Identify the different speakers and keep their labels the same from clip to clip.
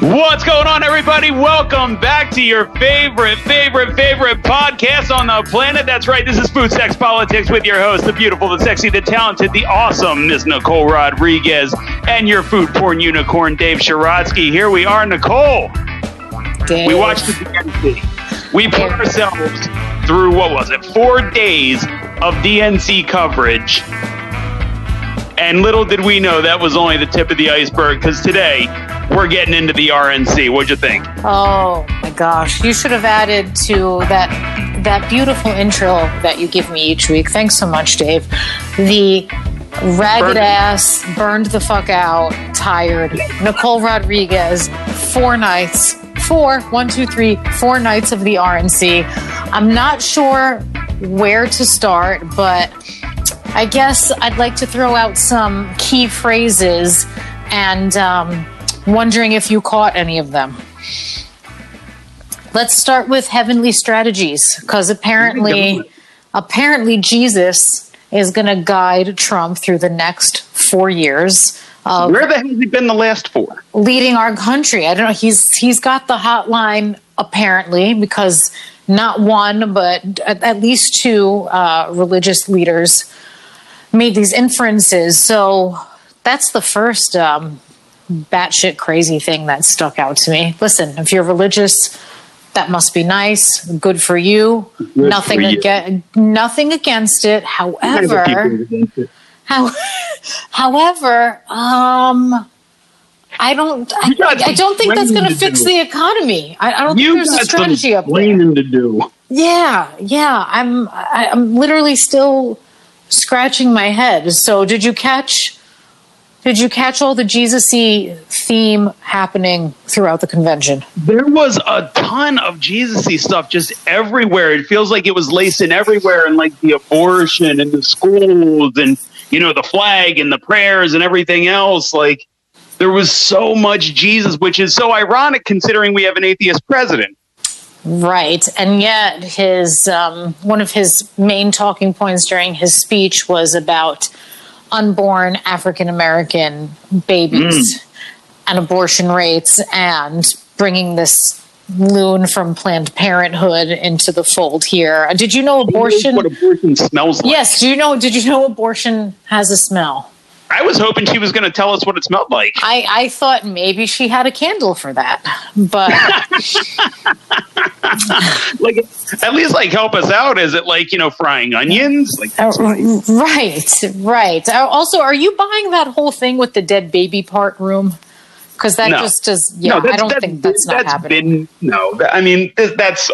Speaker 1: What's going on, everybody? Welcome back to your favorite, favorite, favorite podcast on the planet. That's right. This is Food Sex Politics with your host, the beautiful, the sexy, the talented, the awesome Miss Nicole Rodriguez, and your food porn unicorn, Dave Sharatsky. Here we are, Nicole.
Speaker 2: Dave.
Speaker 1: We watched the DNC. We put ourselves through, what was it, four days of DNC coverage. And little did we know that was only the tip of the iceberg because today we're getting into the RNC. What'd you think?
Speaker 2: Oh my gosh, you should have added to that that beautiful intro that you give me each week. Thanks so much, Dave. The ragged
Speaker 1: Burned.
Speaker 2: ass, burned the fuck out, tired. Nicole Rodriguez, four nights, four, one, two, three, four nights of the RNC. I'm not sure where to start, but I guess I'd like to throw out some key phrases and um, wondering if you caught any of them. Let's start with heavenly strategies because apparently, apparently Jesus is going to guide Trump through the next four years of
Speaker 1: Where the hell has he been the last four?
Speaker 2: leading our country. I don't know. He's he's got the hotline apparently because not one but at, at least two uh, religious leaders made these inferences. So that's the first um, batshit crazy thing that stuck out to me. Listen, if you're religious. That must be nice. Good for you. nothing
Speaker 1: for you.
Speaker 2: against nothing against it. However, how, however, um, I don't. I, I don't think that's going to fix
Speaker 1: do.
Speaker 2: the economy. I, I don't
Speaker 1: You
Speaker 2: think there's a strategy up there.
Speaker 1: to do.
Speaker 2: Yeah, yeah. I'm. I, I'm literally still scratching my head. So, did you catch? Did you catch all the Jesus-y theme happening throughout the convention?
Speaker 1: There was a ton of Jesus-y stuff just everywhere. It feels like it was laced in everywhere, and like the abortion and the schools, and you know the flag and the prayers and everything else. Like there was so much Jesus, which is so ironic considering we have an atheist president.
Speaker 2: Right, and yet his um, one of his main talking points during his speech was about unborn African American babies mm. and abortion rates, and bringing this loon from Planned Parenthood into the fold here. Did you know abortion?
Speaker 1: What abortion smells like?
Speaker 2: Yes. Do you know? Did you know abortion has a smell?
Speaker 1: I was hoping she was going to tell us what it smelled like.
Speaker 2: I, I thought maybe she had a candle for that, but
Speaker 1: like at least like help us out. Is it like you know frying onions? Like
Speaker 2: Uh, right, right. Uh, Also, are you buying that whole thing with the dead baby part room? Because that
Speaker 1: No.
Speaker 2: just does. Yeah,
Speaker 1: no,
Speaker 2: I don't
Speaker 1: that's,
Speaker 2: think that's not happening.
Speaker 1: Been, no, I mean that's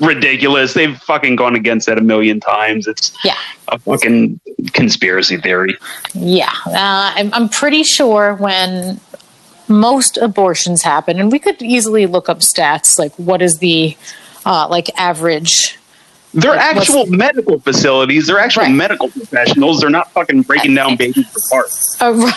Speaker 1: ridiculous. They've fucking gone against that a million times. It's
Speaker 2: Yeah,
Speaker 1: a fucking conspiracy theory.
Speaker 2: yeah. Uh, I'm, I'm pretty sure when most abortions happen, and we could easily look up stats like what is the uh, like average.
Speaker 1: They're
Speaker 2: Like,
Speaker 1: actual medical facilities. They're actual
Speaker 2: Right.
Speaker 1: medical professionals. They're not fucking breaking down babies apart.
Speaker 2: Uh,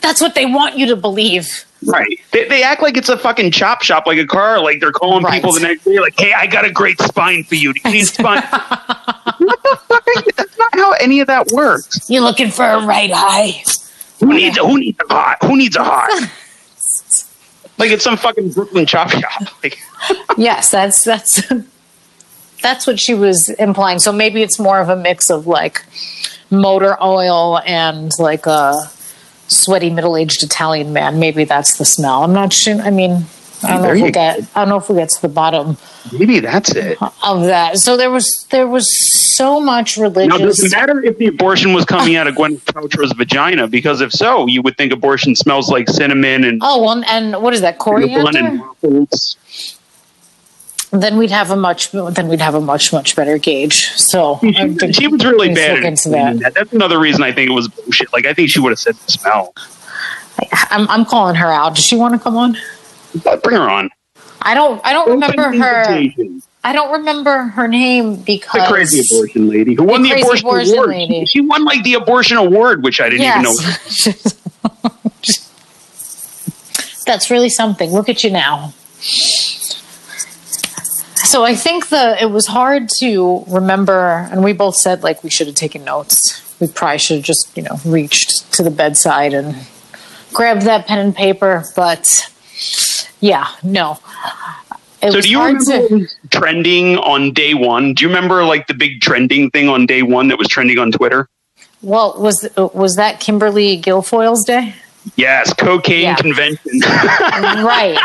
Speaker 2: that's what they want you to believe.
Speaker 1: Right. They, they act like it's a fucking chop shop, like a car. Like they're calling
Speaker 2: Right.
Speaker 1: people the next day, like, "Hey, I got a great spine for you. Do you need spine?" what the fuck? Are you- That's not how any of that works.
Speaker 2: You're looking for a right eye.
Speaker 1: Who needs a, who needs a heart? Who needs a heart? like it's some fucking Brooklyn chop shop. Like,
Speaker 2: yes, that's that's that's what she was implying. So maybe it's more of a mix of like motor oil and like a sweaty middle-aged Italian man. Maybe that's the smell. I'm not sure. I mean, I don't know if we get. I don't know if we get to the bottom
Speaker 1: maybe that's it.
Speaker 2: of that. So there was there was so much
Speaker 1: Now,
Speaker 2: religious.
Speaker 1: does it matter if the abortion was coming out of Gwyneth Paltrow's vagina? Because if so, you would think abortion smells like cinnamon and
Speaker 2: Oh, well, and what is that
Speaker 1: bun and
Speaker 2: coriander?
Speaker 1: waffles.
Speaker 2: Then we'd have a much then we'd have a much much better gauge. So
Speaker 1: She, she was really bad at
Speaker 2: that.
Speaker 1: that. That's another reason I think it was bullshit. Like I think she would have said the smell.
Speaker 2: I'm, I'm calling her out. Does she want to come on?
Speaker 1: Uh, bring her on.
Speaker 2: I don't. I don't remember
Speaker 1: Open
Speaker 2: her. I don't remember her name because
Speaker 1: The crazy abortion lady who won the
Speaker 2: crazy
Speaker 1: abortion,
Speaker 2: abortion
Speaker 1: award.
Speaker 2: lady.
Speaker 1: She won like the abortion award, which I didn't even know.
Speaker 2: That's really something. Look at you now. So I think the it was hard to remember, and we both said like we should have taken notes. We probably should have just you know reached to the bedside and grabbed that pen and paper, but yeah, no.
Speaker 1: It so do you remember to, trending on day one? Do you remember like the big trending thing on day one that was trending on Twitter?
Speaker 2: Well, was was that Kimberly Guilfoyle's day?
Speaker 1: Yes, cocaine yeah. convention.
Speaker 2: right.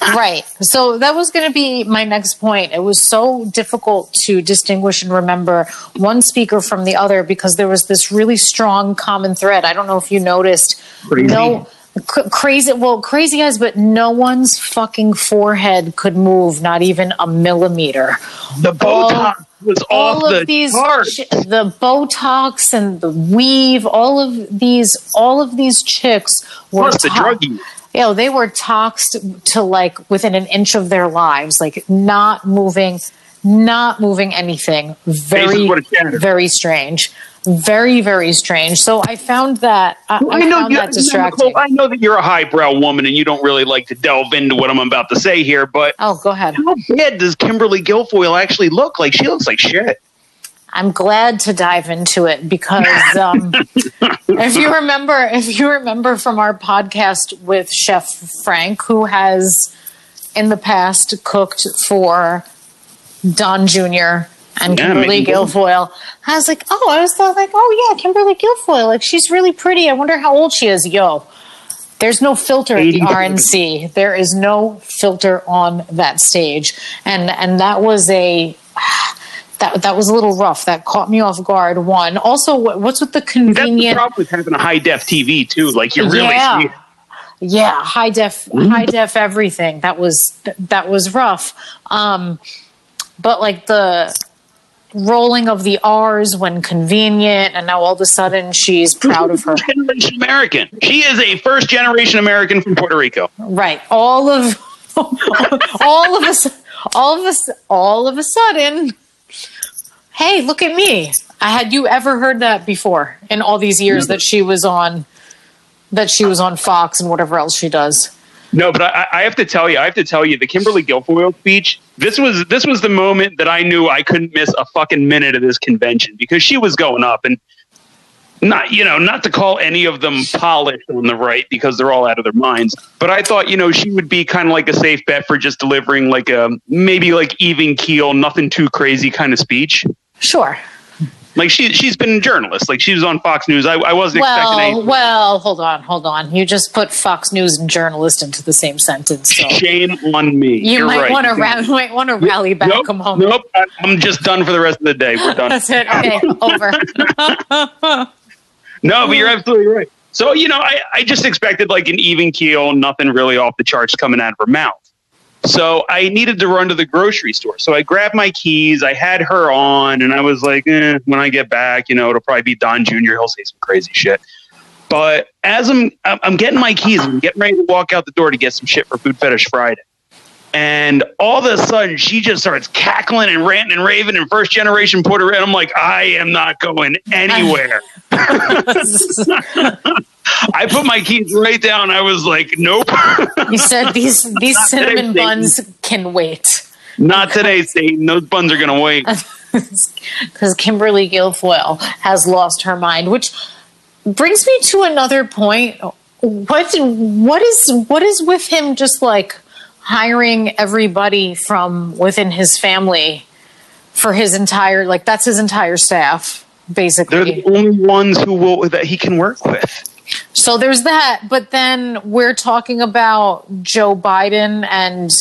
Speaker 2: Right. So that was going to be my next point. It was so difficult to distinguish and remember one speaker from the other because there was this really strong common thread. I don't know if you noticed. Crazy. No crazy well crazy guys but no one's fucking forehead could move not even a millimeter
Speaker 1: the botox all, was all
Speaker 2: of the these the botox and the weave all of these all of these chicks
Speaker 1: were Plus the drug use.
Speaker 2: You know they were toxed to like within an inch of their lives like not moving not moving anything. Very very strange. Very very strange. So i found that i, I know found you, that distracting
Speaker 1: Nicole, i know that you're a highbrow woman and you don't really like to delve into what i'm about to say here but
Speaker 2: oh go ahead.
Speaker 1: how bad does kimberly guilfoyle actually look? Like she looks like shit
Speaker 2: i'm glad to dive into it because um, if you remember if you remember from our podcast with chef frank who has in the past cooked for don jr and yeah, Kimberly Guilfoyle. I was like, oh, I was like, oh yeah, Kimberly Guilfoyle. Like she's really pretty. I wonder how old she is. Yo, there's no filter at the RNC. There is no filter on that stage, and and that was a. That, that was a little rough. That caught me off guard. One. Also, what's with the convenient? That's the
Speaker 1: problem with having a high def TV too. Like you're really
Speaker 2: yeah. Yeah, high def, mm-hmm. high def, everything. That was that was rough. Um, but like the rolling of the R's when convenient, and now all of a sudden she's proud of her.
Speaker 1: Generation American. She is a first generation American from Puerto Rico.
Speaker 2: Right. All of all of us all of us all of a sudden hey look at me. I had you ever heard that before in all these years that she was on that she was on fox and whatever else she does?
Speaker 1: No, but I, I, have to tell you, I have to tell you, the Kimberly Guilfoyle speech. This was this was the moment that I knew I couldn't miss a fucking minute of this convention because she was going up and not you know not to call any of them polished on the right because they're all out of their minds but i thought you know she would be kind of like a safe bet for just delivering like a maybe like even keel nothing too crazy kind of speech
Speaker 2: sure
Speaker 1: like she she's been a journalist. Like she was on Fox News. I, I wasn't
Speaker 2: well,
Speaker 1: expecting anything.
Speaker 2: Well, hold on, hold on. You just put Fox News and journalist into the same sentence. So.
Speaker 1: Shame on me.
Speaker 2: You
Speaker 1: You're
Speaker 2: might
Speaker 1: right.
Speaker 2: want to ra- might want to rally back.
Speaker 1: Nope,
Speaker 2: come home.
Speaker 1: Nope. I'm just done for the rest of the day. We're done.
Speaker 2: That's it. Okay, over.
Speaker 1: no, but you're absolutely right. So you know, I, I just expected like an even keel, nothing really off the charts coming out of her mouth. So I needed to run to the grocery store. So I grabbed my keys. I had her on, and I was like, eh, when I get back, you know, it'll probably be Don Jr. He'll say some crazy shit. But as I'm, I'm getting my keys, I'm getting ready to walk out the door to get some shit for Food Fetish Friday. And all of a sudden, she just starts cackling and ranting and raving in first generation Puerto Rico. I'm like, I am not going anywhere. I put my keys right down. I was like, nope.
Speaker 2: you said these these cinnamon today, buns Satan. can wait.
Speaker 1: Not today, Satan. Those buns are going to wait.
Speaker 2: Because Kimberly Guilfoyle has lost her mind, which brings me to another point. What what is what is with him? Just like hiring everybody from within his family for his entire like that's his entire staff basically.
Speaker 1: They're the only ones who will that he can work with.
Speaker 2: So there's that, but then we're talking about Joe Biden and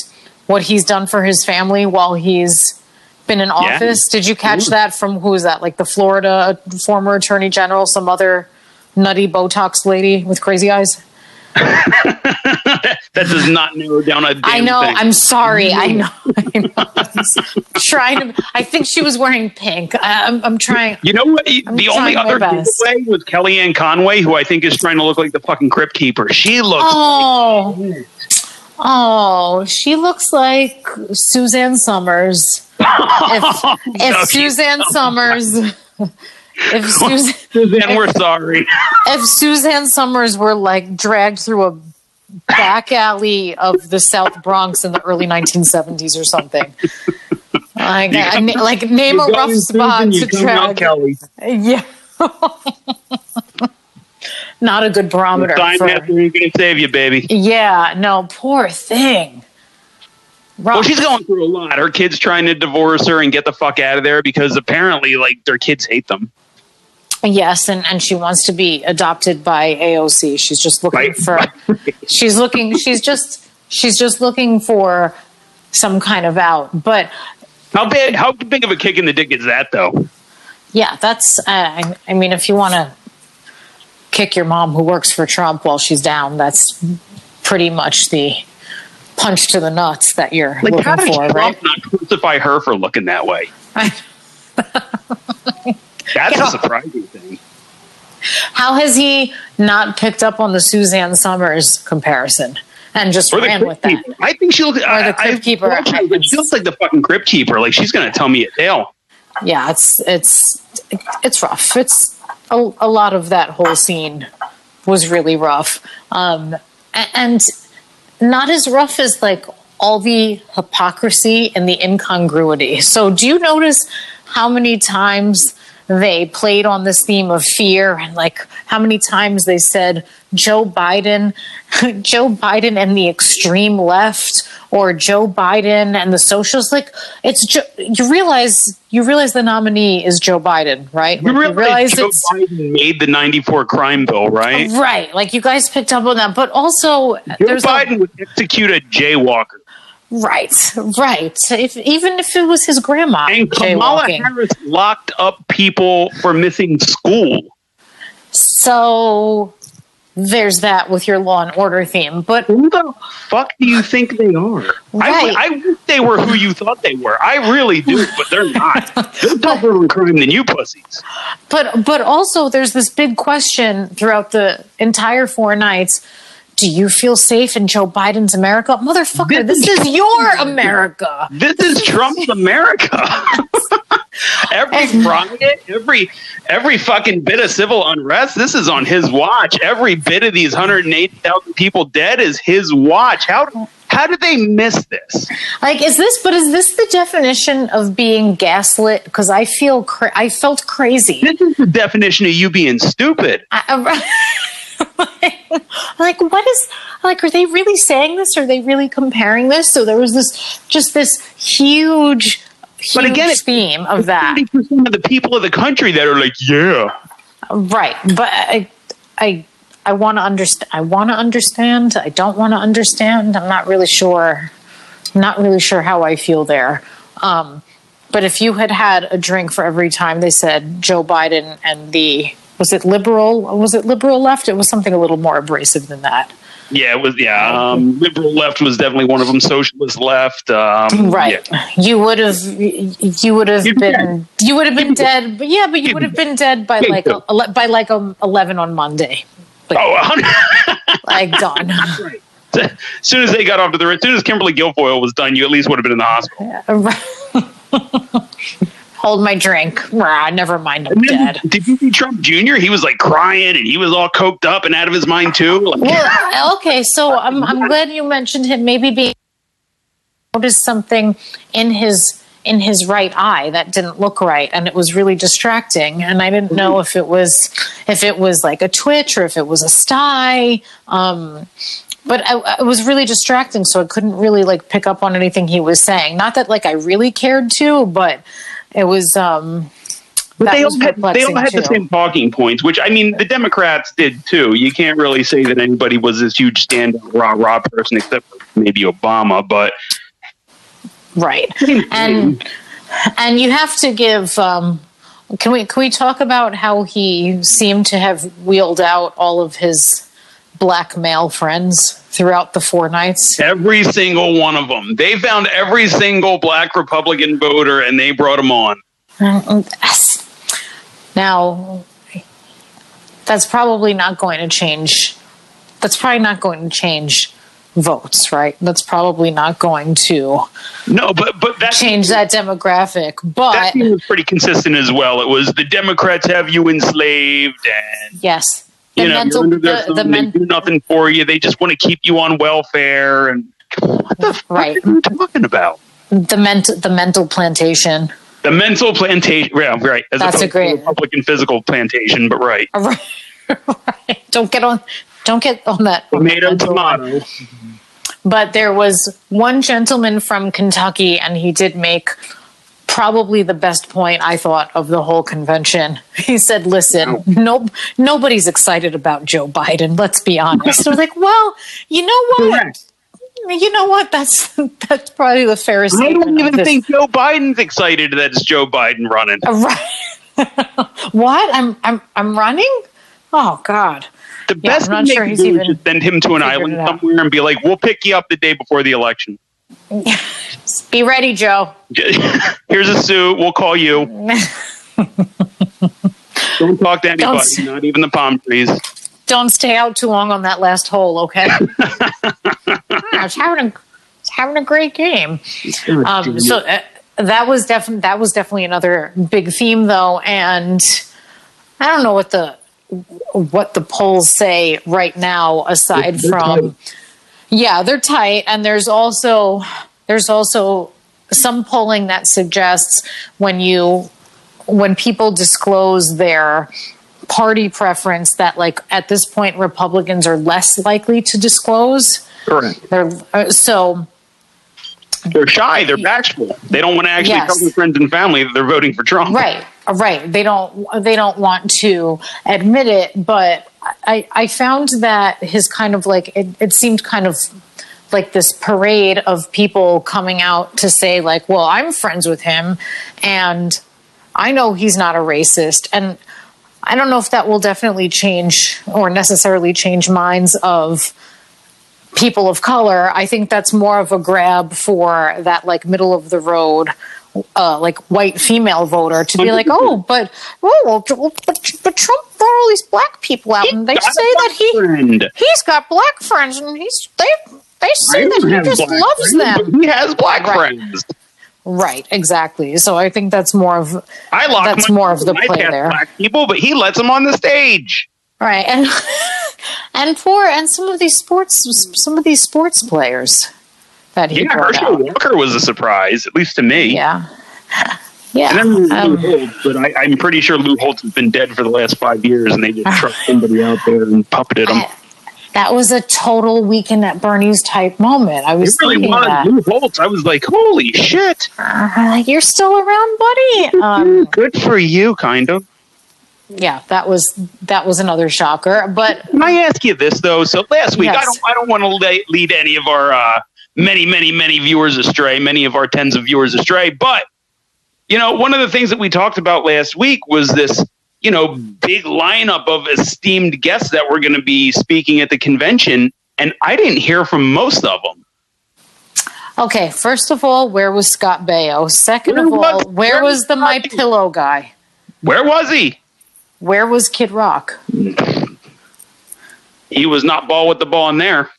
Speaker 2: what he's done for his family while he's been in office. Yeah. Did you catch Ooh. that from who is that? Like the Florida former attorney general, some other nutty Botox lady with crazy eyes?
Speaker 1: that does not narrow down a.
Speaker 2: I know.
Speaker 1: Thing.
Speaker 2: I'm sorry. I know. I know. trying to. I think she was wearing pink. I, am I'm trying.
Speaker 1: You know what? I'm the only other way was Kellyanne Conway, who I think is trying to look like the fucking crypt keeper. She looks.
Speaker 2: Oh. Like, oh, she looks like Suzanne Somers. if, if no, Suzanne Somers
Speaker 1: if Susan, Suzanne, we're sorry.
Speaker 2: If Suzanne Somers were like dragged through a back alley of the South Bronx in the early 1970s or something. Like, come, like name a rough spot to drag.
Speaker 1: Kelly.
Speaker 2: Yeah. not a good barometer.
Speaker 1: Time
Speaker 2: for-
Speaker 1: ain't gonna save you, baby.
Speaker 2: yeah, no, poor thing. Rough.
Speaker 1: Well, she's going through a lot. Her kids trying to divorce her and get the fuck out of there because apparently, like, their kids hate them.
Speaker 2: Yes, and, and she wants to be adopted by AOC. She's just looking
Speaker 1: Right.
Speaker 2: for she's looking she's just she's just looking for some kind of out. But
Speaker 1: How big? How big of a kick in the dick is that, though?
Speaker 2: yeah, that's uh, I, I mean if you want to kick your mom who works for Trump while she's down, that's pretty much the punch to the nuts that you're
Speaker 1: Like, how
Speaker 2: looking
Speaker 1: did
Speaker 2: for,
Speaker 1: Trump
Speaker 2: right?
Speaker 1: not crucify her for looking that way? That's a surprising thing.
Speaker 2: How has he not picked up on the Suzanne Somers comparison and just
Speaker 1: Or
Speaker 2: ran with that?
Speaker 1: keeper. I think she looks. I,
Speaker 2: the crypt
Speaker 1: I-
Speaker 2: keeper.
Speaker 1: she looks like the fucking crypt keeper. Like she's going to tell me a tale.
Speaker 2: yeah it's it's it's rough it's a, a lot of that whole scene was really rough um and not as rough as like all the hypocrisy and the incongruity so do you notice how many times they played on this theme of fear and like how many times they said Joe Biden, Joe Biden and the extreme left, or Joe Biden and the socialists. Like it's jo- you realize you realize the nominee is Joe Biden, right?
Speaker 1: You
Speaker 2: Like,
Speaker 1: realize Joe
Speaker 2: it's
Speaker 1: Biden made the '94 crime bill, right?
Speaker 2: right. Like you guys picked up on that, but also
Speaker 1: Joe
Speaker 2: there's a-
Speaker 1: Biden would execute a jaywalker,
Speaker 2: right, right. If even if it was his grandma
Speaker 1: and Kamala. Harris locked up people for missing school.
Speaker 2: So there's that with your law and order theme, but
Speaker 1: Who the fuck do you think they are?
Speaker 2: Right.
Speaker 1: I, I wish they were who you thought they were. I really do, but they're not. They're tougher on crime than you pussies.
Speaker 2: But but also there's this big question throughout the entire four nights. Do you feel safe in Joe Biden's America? Motherfucker,
Speaker 1: This
Speaker 2: this
Speaker 1: is-
Speaker 2: your America.
Speaker 1: This is Trump's America. every riot, every every fucking bit of civil unrest, this is on his watch. Every bit of these 180,000 people dead is his watch. How how did they miss this?
Speaker 2: Like is this but is this the definition of being gaslit because I feel cra- I felt crazy.
Speaker 1: This is the definition of you being stupid.
Speaker 2: I, like what is like are they really saying this? Are they really comparing this? So there was this just this huge huge
Speaker 1: But again,
Speaker 2: theme of that.
Speaker 1: 30% of the people of the country that are like, yeah.
Speaker 2: right but i i i want to understand i want to understand i don't want to understand i'm not really sure not really sure how i feel there. Um but if you had had a drink for every time they said joe biden and the was it liberal? Was it liberal left? It was something a little more abrasive than that.
Speaker 1: Yeah, it was. Yeah, um, liberal left was definitely one of them. Socialist left, um,
Speaker 2: right.
Speaker 1: yeah.
Speaker 2: you would have you would have
Speaker 1: You'd be
Speaker 2: been you would have been dead. but yeah but you
Speaker 1: You'd
Speaker 2: have been dead by
Speaker 1: Yeah,
Speaker 2: like
Speaker 1: you
Speaker 2: ele- by like um, 11 on monday.
Speaker 1: Oh, hundred-
Speaker 2: like done.
Speaker 1: As soon as they got off to the, as soon as Kimberly Guilfoyle was done, you at least would have been in the hospital.
Speaker 2: hold my drink Rah, never mind i'm dead
Speaker 1: Did you see Trump Jr.? He was like crying and he was all coked up and out of his mind too. Like,
Speaker 2: well okay so i'm i'm glad you mentioned him maybe being noticed something in his in his right eye that didn't look right and it was really distracting and i didn't know if it was if it was like a twitch or if it was a sty um but I, it was really distracting so i couldn't really like pick up on anything he was saying not that like i really cared to but it was um
Speaker 1: but they all had, they all had the same talking points, which I mean, the Democrats did too. You can't really say that anybody was this huge standout rah rah person except maybe Obama, but
Speaker 2: right. And and you have to give um can we can we talk about how he seemed to have wheeled out all of his black male friends throughout the four nights
Speaker 1: every single one of them, they found every single black Republican voter and they brought them on.
Speaker 2: Mm, mm, yes. now that's probably not going to change that's probably not going to change votes right that's probably not going to
Speaker 1: No, but but that
Speaker 2: change that demographic but
Speaker 1: that team was pretty consistent as well. It was the Democrats have you enslaved, and
Speaker 2: yes
Speaker 1: you know you're under their
Speaker 2: the, the
Speaker 1: thumb,
Speaker 2: men-
Speaker 1: they do nothing for you. They just want to keep you on welfare. And what the fuck
Speaker 2: Right.
Speaker 1: are you talking about?
Speaker 2: the mental the mental plantation
Speaker 1: The mental plantation, yeah, right? As
Speaker 2: That's a great-
Speaker 1: to Republican physical plantation, but right.
Speaker 2: right. Don't get on. Don't get on that.
Speaker 1: Tomato, tomato.
Speaker 2: But there was one gentleman from Kentucky, and he did make probably the best point I thought of the whole convention. He said, "Listen, no, nobody's excited about Joe Biden. Let's be honest." I was like, "Well, you know what?
Speaker 1: Correct.
Speaker 2: You know what? That's that's probably the fairest."
Speaker 1: I don't even think Joe Biden's excited that it's Joe Biden running.
Speaker 2: Uh, right. what? I'm I'm I'm running? Oh God.
Speaker 1: The
Speaker 2: Yeah,
Speaker 1: best thing
Speaker 2: sure
Speaker 1: they
Speaker 2: he's
Speaker 1: can do is
Speaker 2: even
Speaker 1: just send him to an island somewhere and be like, "We'll pick you up the day before the election.
Speaker 2: Be ready, Joe.
Speaker 1: Here's a suit. We'll call you. Don't talk to anybody,
Speaker 2: s-
Speaker 1: not even the palm trees."
Speaker 2: Don't stay out too long on that last hole, okay? I was having a was having a great game. Um, so uh, that was definitely that was definitely another big theme, though, and I don't know what the what the polls say right now, aside from yeah, they're tight, and there's also there's also some polling that suggests when you when people disclose their party preference that like at this point republicans are less likely to disclose
Speaker 1: Correct.
Speaker 2: they're uh, so
Speaker 1: They're shy. They're bashful. They don't want to actually
Speaker 2: Yes.
Speaker 1: tell their friends and family that they're voting for Trump.
Speaker 2: right right they don't they don't want to admit it but i i found that his kind of like it, it seemed kind of like this parade of people coming out to say like well i'm friends with him and i know he's not a racist. And i don't know if that will definitely change or necessarily change minds of people of color. I think that's more of a grab for that like middle of the road uh, like white female voter to be like, oh, but oh, well, but, but Trump brought all these black people out, and they say that he
Speaker 1: friend.
Speaker 2: he's got black friends, and he's they they say
Speaker 1: I
Speaker 2: that he just loves
Speaker 1: friends,
Speaker 2: them.
Speaker 1: He has black
Speaker 2: Right.
Speaker 1: friends.
Speaker 2: Right, exactly. So I think that's more of
Speaker 1: I lock
Speaker 2: That's more of the play there.
Speaker 1: Black people, but he lets them on the stage.
Speaker 2: right, and and for and some of these sports some of these sports players that he
Speaker 1: Yeah, Herschel
Speaker 2: out.
Speaker 1: Walker was a surprise, at least to me.
Speaker 2: Yeah,
Speaker 1: And
Speaker 2: yeah.
Speaker 1: Lou
Speaker 2: Um,
Speaker 1: but I, I'm pretty sure Lou Holtz has been dead for the last five years, and they just trucked somebody out there and puppeted him.
Speaker 2: that was a total weekend at Bernie's type moment. I
Speaker 1: It
Speaker 2: was
Speaker 1: really
Speaker 2: thinking
Speaker 1: was.
Speaker 2: that.
Speaker 1: Lou Holtz, I was like, holy shit.
Speaker 2: Uh, like, you're still around, buddy. Um,
Speaker 1: Good for you, kind of.
Speaker 2: yeah, that was that was another shocker. But
Speaker 1: Can I ask you this though? So last week, I don't, I don't want to lead any of our uh, many, many, many viewers astray, many of our tens of viewers astray. But you know, one of the things that we talked about last week was this, you know, big lineup of esteemed guests that were going to be speaking at the convention, and I didn't hear from most of them.
Speaker 2: okay, first of all, where was Scott Baio? Second
Speaker 1: Where
Speaker 2: of all,
Speaker 1: was-
Speaker 2: where
Speaker 1: where
Speaker 2: was the My Pillow guy?
Speaker 1: Where was he?
Speaker 2: Where was Kid Rock?
Speaker 1: He was not ball with the ball in there.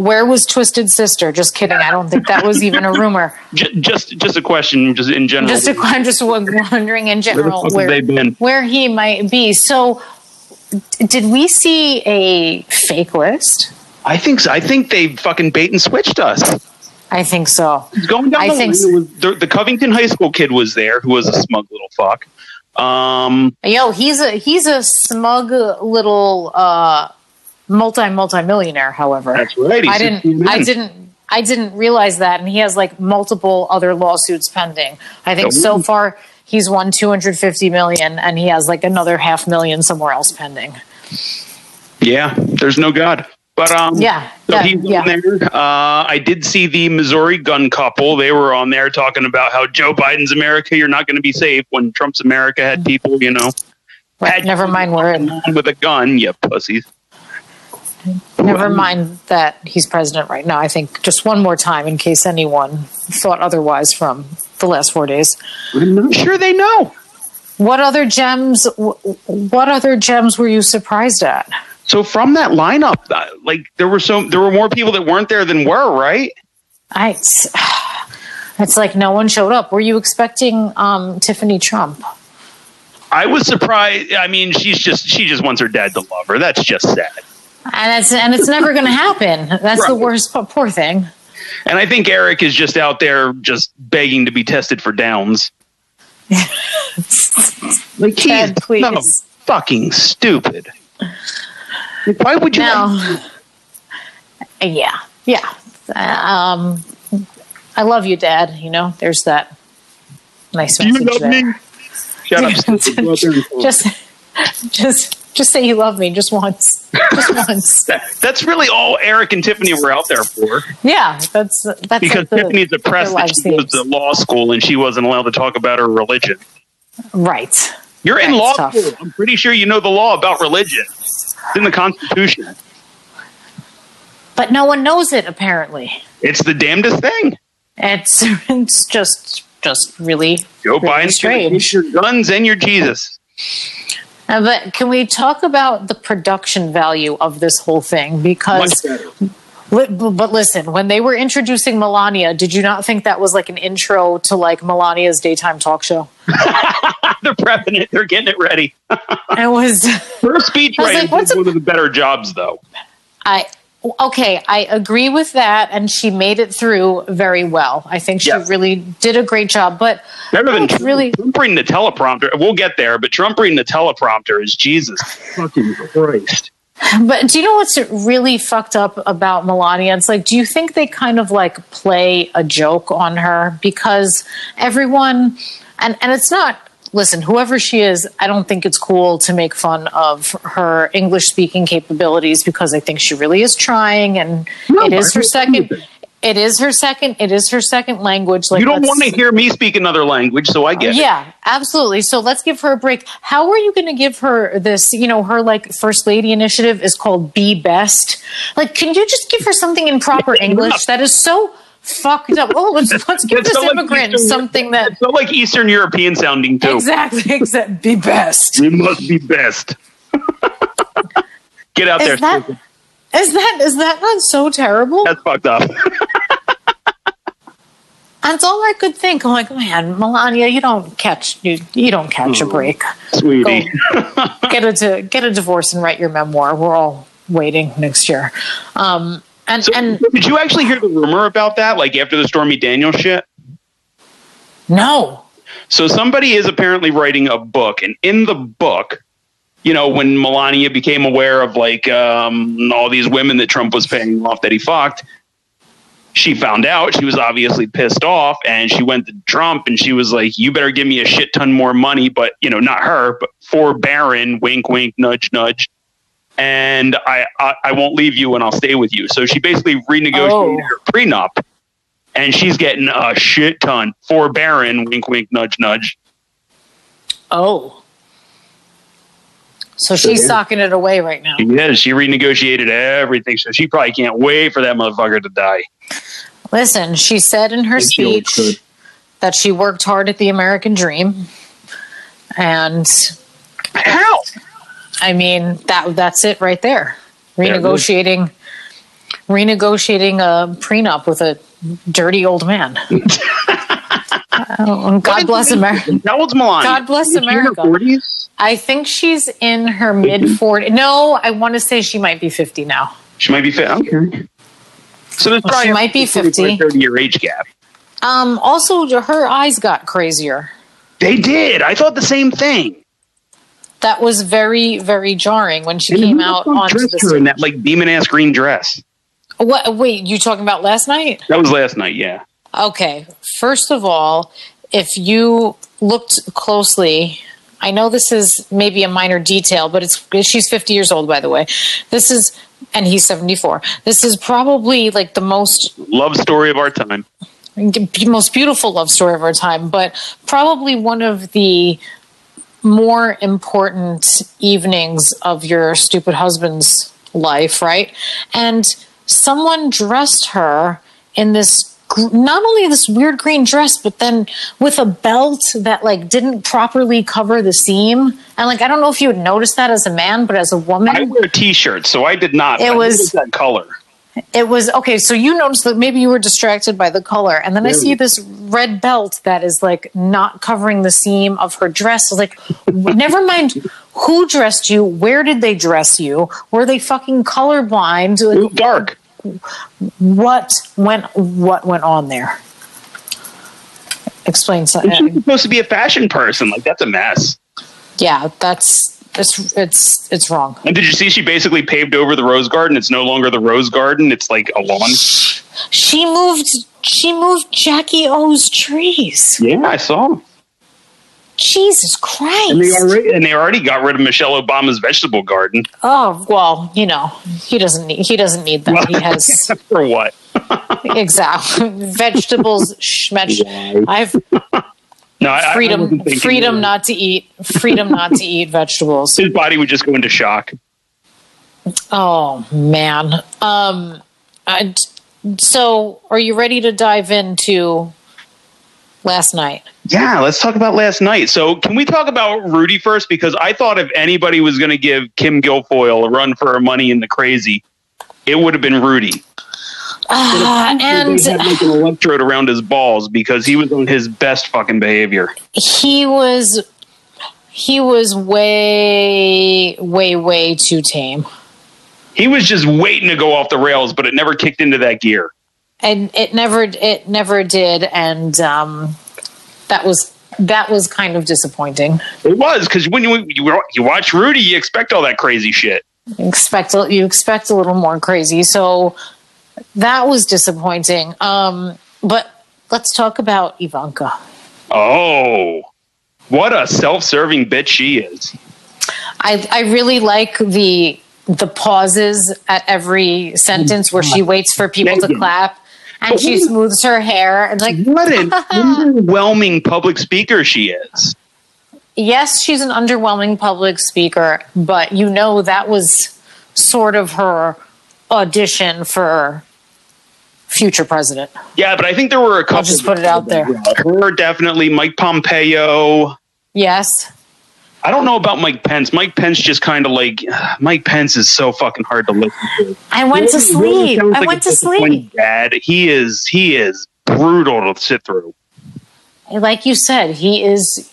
Speaker 2: Where was Twisted Sister? Just kidding. I don't think that was even a rumor.
Speaker 1: J- just, just a question, just in general.
Speaker 2: Just a, I'm just wondering in general
Speaker 1: fuck have
Speaker 2: where
Speaker 1: they been?
Speaker 2: where he might be. So, d- did we see a fake list?
Speaker 1: I think so. I think they fucking bait and switched us.
Speaker 2: I think so.
Speaker 1: going down
Speaker 2: I
Speaker 1: the
Speaker 2: think
Speaker 1: line,
Speaker 2: so.
Speaker 1: was- the, the Covington High School kid was there, who was a smug little fuck. Um,
Speaker 2: Yo, he's a he's a smug little uh multi multi millionaire. However,
Speaker 1: that's right. he's
Speaker 2: I didn't I didn't I didn't realize that, and he has like multiple other lawsuits pending. I think so far he's won two hundred fifty million, and he has like another half million somewhere else pending.
Speaker 1: Yeah, there's no God. But um,
Speaker 2: Yeah,
Speaker 1: so
Speaker 2: yeah,
Speaker 1: he's
Speaker 2: yeah.
Speaker 1: on there. Uh, I did see the Missouri gun couple. They were on there talking about how Joe Biden's America, you're not going to be safe. When Trump's America had people, you know,
Speaker 2: Right, never mind where.
Speaker 1: with a gun. You pussies.
Speaker 2: Never mind that he's president right now. I think just one more time, in case anyone thought otherwise from the last four days.
Speaker 1: I'm sure they know.
Speaker 2: What other gems? What other gems were you surprised at?
Speaker 1: So from that lineup, uh, like there were so there were more people that weren't there than were, right?
Speaker 2: I, it's, it's like no one showed up. Were you expecting um, Tiffany Trump?
Speaker 1: I was surprised. I mean, she's just she just wants her dad to love her. That's just sad.
Speaker 2: And it's and it's never going to happen. That's the worst. Poor thing.
Speaker 1: And I think Eric is just out there just begging to be tested for downs. like he's
Speaker 2: Ted, please.
Speaker 1: so fucking stupid. Why would you?
Speaker 2: Now, yeah, yeah. Um, I love you, Dad. You know, there's that nice
Speaker 1: Do you love
Speaker 2: there.
Speaker 1: me? Shut up.
Speaker 2: just, just, just say you love me just once, just once.
Speaker 1: That- that's really all Eric and Tiffany were out there for.
Speaker 2: Yeah, that's that's
Speaker 1: Because
Speaker 2: the,
Speaker 1: Tiffany's depressed
Speaker 2: their
Speaker 1: that she
Speaker 2: themes.
Speaker 1: to law school and she wasn't allowed to talk about her religion.
Speaker 2: right.
Speaker 1: You're in law school. I'm pretty sure you know the law about religion. It's in the Constitution.
Speaker 2: But no one knows it. Apparently,
Speaker 1: It's the damnedest thing.
Speaker 2: it's it's just just really
Speaker 1: Joe
Speaker 2: really
Speaker 1: going to
Speaker 2: strange.
Speaker 1: your guns and your Jesus.
Speaker 2: Uh, but can we talk about the production value of this whole thing? Because, but listen, when they were introducing Melania, did you not think that was like an intro to like Melania's daytime talk show?
Speaker 1: They're prepping it. They're getting it ready.
Speaker 2: It was,
Speaker 1: Her speech
Speaker 2: was
Speaker 1: writing
Speaker 2: like, what's
Speaker 1: is
Speaker 2: a-
Speaker 1: one of the better jobs, though.
Speaker 2: I okay, I agree with that, and she made it through very well. I think she
Speaker 1: Yeah.
Speaker 2: really did a great job. But
Speaker 1: Better than Trump,
Speaker 2: really
Speaker 1: Trump reading the teleprompter. We'll get there, but Trump reading the teleprompter is Jesus fucking Christ.
Speaker 2: But do you know what's really fucked up about Melania? It's like, do you think they kind of like play a joke on her because everyone, and and it's not. Listen, whoever she is, I don't think it's cool to make fun of her English speaking capabilities because I think she really is trying, and
Speaker 1: No,
Speaker 2: it is her second.
Speaker 1: it.
Speaker 2: It is her second. It is her second language. Like
Speaker 1: you don't want to hear me speak another language, so I get it.
Speaker 2: yeah, absolutely. So let's give her a break. How are you going to give her this? You know, her like first lady initiative is called Be Best. Like, can you just give her something in proper English that is so fucked up? Oh, let's let's give this
Speaker 1: like
Speaker 2: immigrant
Speaker 1: Eastern-
Speaker 2: something that
Speaker 1: So like Eastern European sounding too.
Speaker 2: exactly except Be Best.
Speaker 1: We must be best. Get out there.
Speaker 2: Is that
Speaker 1: Susan.
Speaker 2: is that is that not so terrible?
Speaker 1: That's fucked up.
Speaker 2: That's all I could think. I'm like, man, Melania, you don't catch you you don't catch a break.
Speaker 1: Sweetie.
Speaker 2: get a get a divorce and write your memoir. We're all waiting next year. Um, and
Speaker 1: So,
Speaker 2: and
Speaker 1: did you actually hear the rumor about that? Like after the Stormy Daniels shit?
Speaker 2: no,
Speaker 1: So somebody is apparently writing a book, and in the book, you know, when Melania became aware of like um, all these women that Trump was paying off that he fucked, she found out. She was obviously pissed off, and she went to Trump and she was like, "You better give me a shit ton more money." But you know, not her, but for Barron. Wink, wink, nudge, nudge. And I, I, I won't leave you, and I'll stay with you. So she basically renegotiated
Speaker 2: Oh.
Speaker 1: her prenup, and she's getting a shit ton for Barron. Wink, wink, nudge, nudge.
Speaker 2: oh, so she's socking it away right now.
Speaker 1: Yeah, she renegotiated everything, so she probably can't wait for that motherfucker to die.
Speaker 2: Listen, she said in her
Speaker 1: she
Speaker 2: speech that she worked hard at the American dream, and
Speaker 1: How?
Speaker 2: I mean that that's it right there.
Speaker 1: Yeah, it is.
Speaker 2: Renegotiating, renegotiating a prenup with a dirty old man. Oh, God bless America.
Speaker 1: How old's Melania?
Speaker 2: God bless
Speaker 1: Is in her
Speaker 2: America.
Speaker 1: 40s?
Speaker 2: I think she's in her mid 40s. No, I want to say she might be 50 now.
Speaker 1: She might be fit. Okay. So there's
Speaker 2: Well,
Speaker 1: probably
Speaker 2: she might be 50.
Speaker 1: 30 year age gap.
Speaker 2: Um, also, her eyes got crazier.
Speaker 1: They did. I thought the same thing.
Speaker 2: That was very, very jarring when she
Speaker 1: And
Speaker 2: came out onto the
Speaker 1: in that like demon ass green dress.
Speaker 2: What? Wait, you talking about last night?
Speaker 1: That was last night. Yeah.
Speaker 2: Okay. First of all, if you looked closely, I know this is maybe a minor detail, but it's she's 50 years old, by the way. This is, and he's 74. This is probably like the most
Speaker 1: Love story of our time.
Speaker 2: most beautiful love story of our time, but probably one of the more important evenings of your stupid husband's life, right? And someone dressed her in this not only this weird green dress but then with a belt that like didn't properly cover the seam and like i don't know if you would notice that as a man but as a woman
Speaker 1: I wear t-shirts, so I did not.
Speaker 2: It was-
Speaker 1: that color.
Speaker 2: It was okay. So you noticed that maybe you were distracted by the color, and then I see this red belt that is like not covering the seam of her dress. I was like, never mind who dressed you. Where did they dress you? Were they fucking colorblind?
Speaker 1: Was dark.
Speaker 2: what went what went on there? Explain something.
Speaker 1: She's supposed to be a fashion person. Like that's a mess.
Speaker 2: Yeah, that's it's it's it's wrong.
Speaker 1: And did you see she basically paved over the rose garden? It's no longer the rose garden. It's like a lawn.
Speaker 2: She moved. She moved Jackie O's trees.
Speaker 1: Yeah, I saw. them.
Speaker 2: Jesus Christ!
Speaker 1: And they already and they already got rid of Michelle Obama's vegetable garden.
Speaker 2: Oh well, you know he doesn't need he doesn't need that. he has
Speaker 1: for what?
Speaker 2: exactly vegetables. Schmech. I've
Speaker 1: no I,
Speaker 2: freedom
Speaker 1: I
Speaker 2: freedom not to eat freedom not to eat vegetables.
Speaker 1: His body would just go into shock.
Speaker 2: Oh man. Um. I, so, are you ready to dive into last night?
Speaker 1: Yeah, let's talk about last night. So, can we talk about Rudy first? Because I thought if anybody was going to give Kim Guilfoyle a run for her money in the crazy, it would have been Rudy.
Speaker 2: Uh, and
Speaker 1: had like an electrode around his balls because he was on his best fucking behavior.
Speaker 2: he was he was way way way too tame
Speaker 1: He was just waiting to go off the rails, but it never kicked into that gear.
Speaker 2: and it never it never did and um that was that was kind of disappointing
Speaker 1: It was because when you, you you watch Rudy, you expect all that crazy shit.
Speaker 2: you expect you expect a little more crazy so that was disappointing um but let's talk about ivanka
Speaker 1: Oh, what a self-serving bitch she is.
Speaker 2: I, I really like the the pauses at every sentence where she waits for people to clap and she smooths her hair and like
Speaker 1: What an underwhelming public speaker she is.
Speaker 2: yes she's an underwhelming public speaker but you know that was sort of her audition for future president
Speaker 1: Yeah, but I think there were a couple.
Speaker 2: I'll just put it out there.
Speaker 1: Her definitely, Mike Pompeo.
Speaker 2: yes
Speaker 1: I don't know about Mike Pence. Mike Pence just kind of like Mike Pence is so fucking hard to listen to.
Speaker 2: i went to
Speaker 1: really
Speaker 2: sleep i
Speaker 1: like
Speaker 2: went to sleep
Speaker 1: Dad, he is he is brutal to sit through.
Speaker 2: like you said he is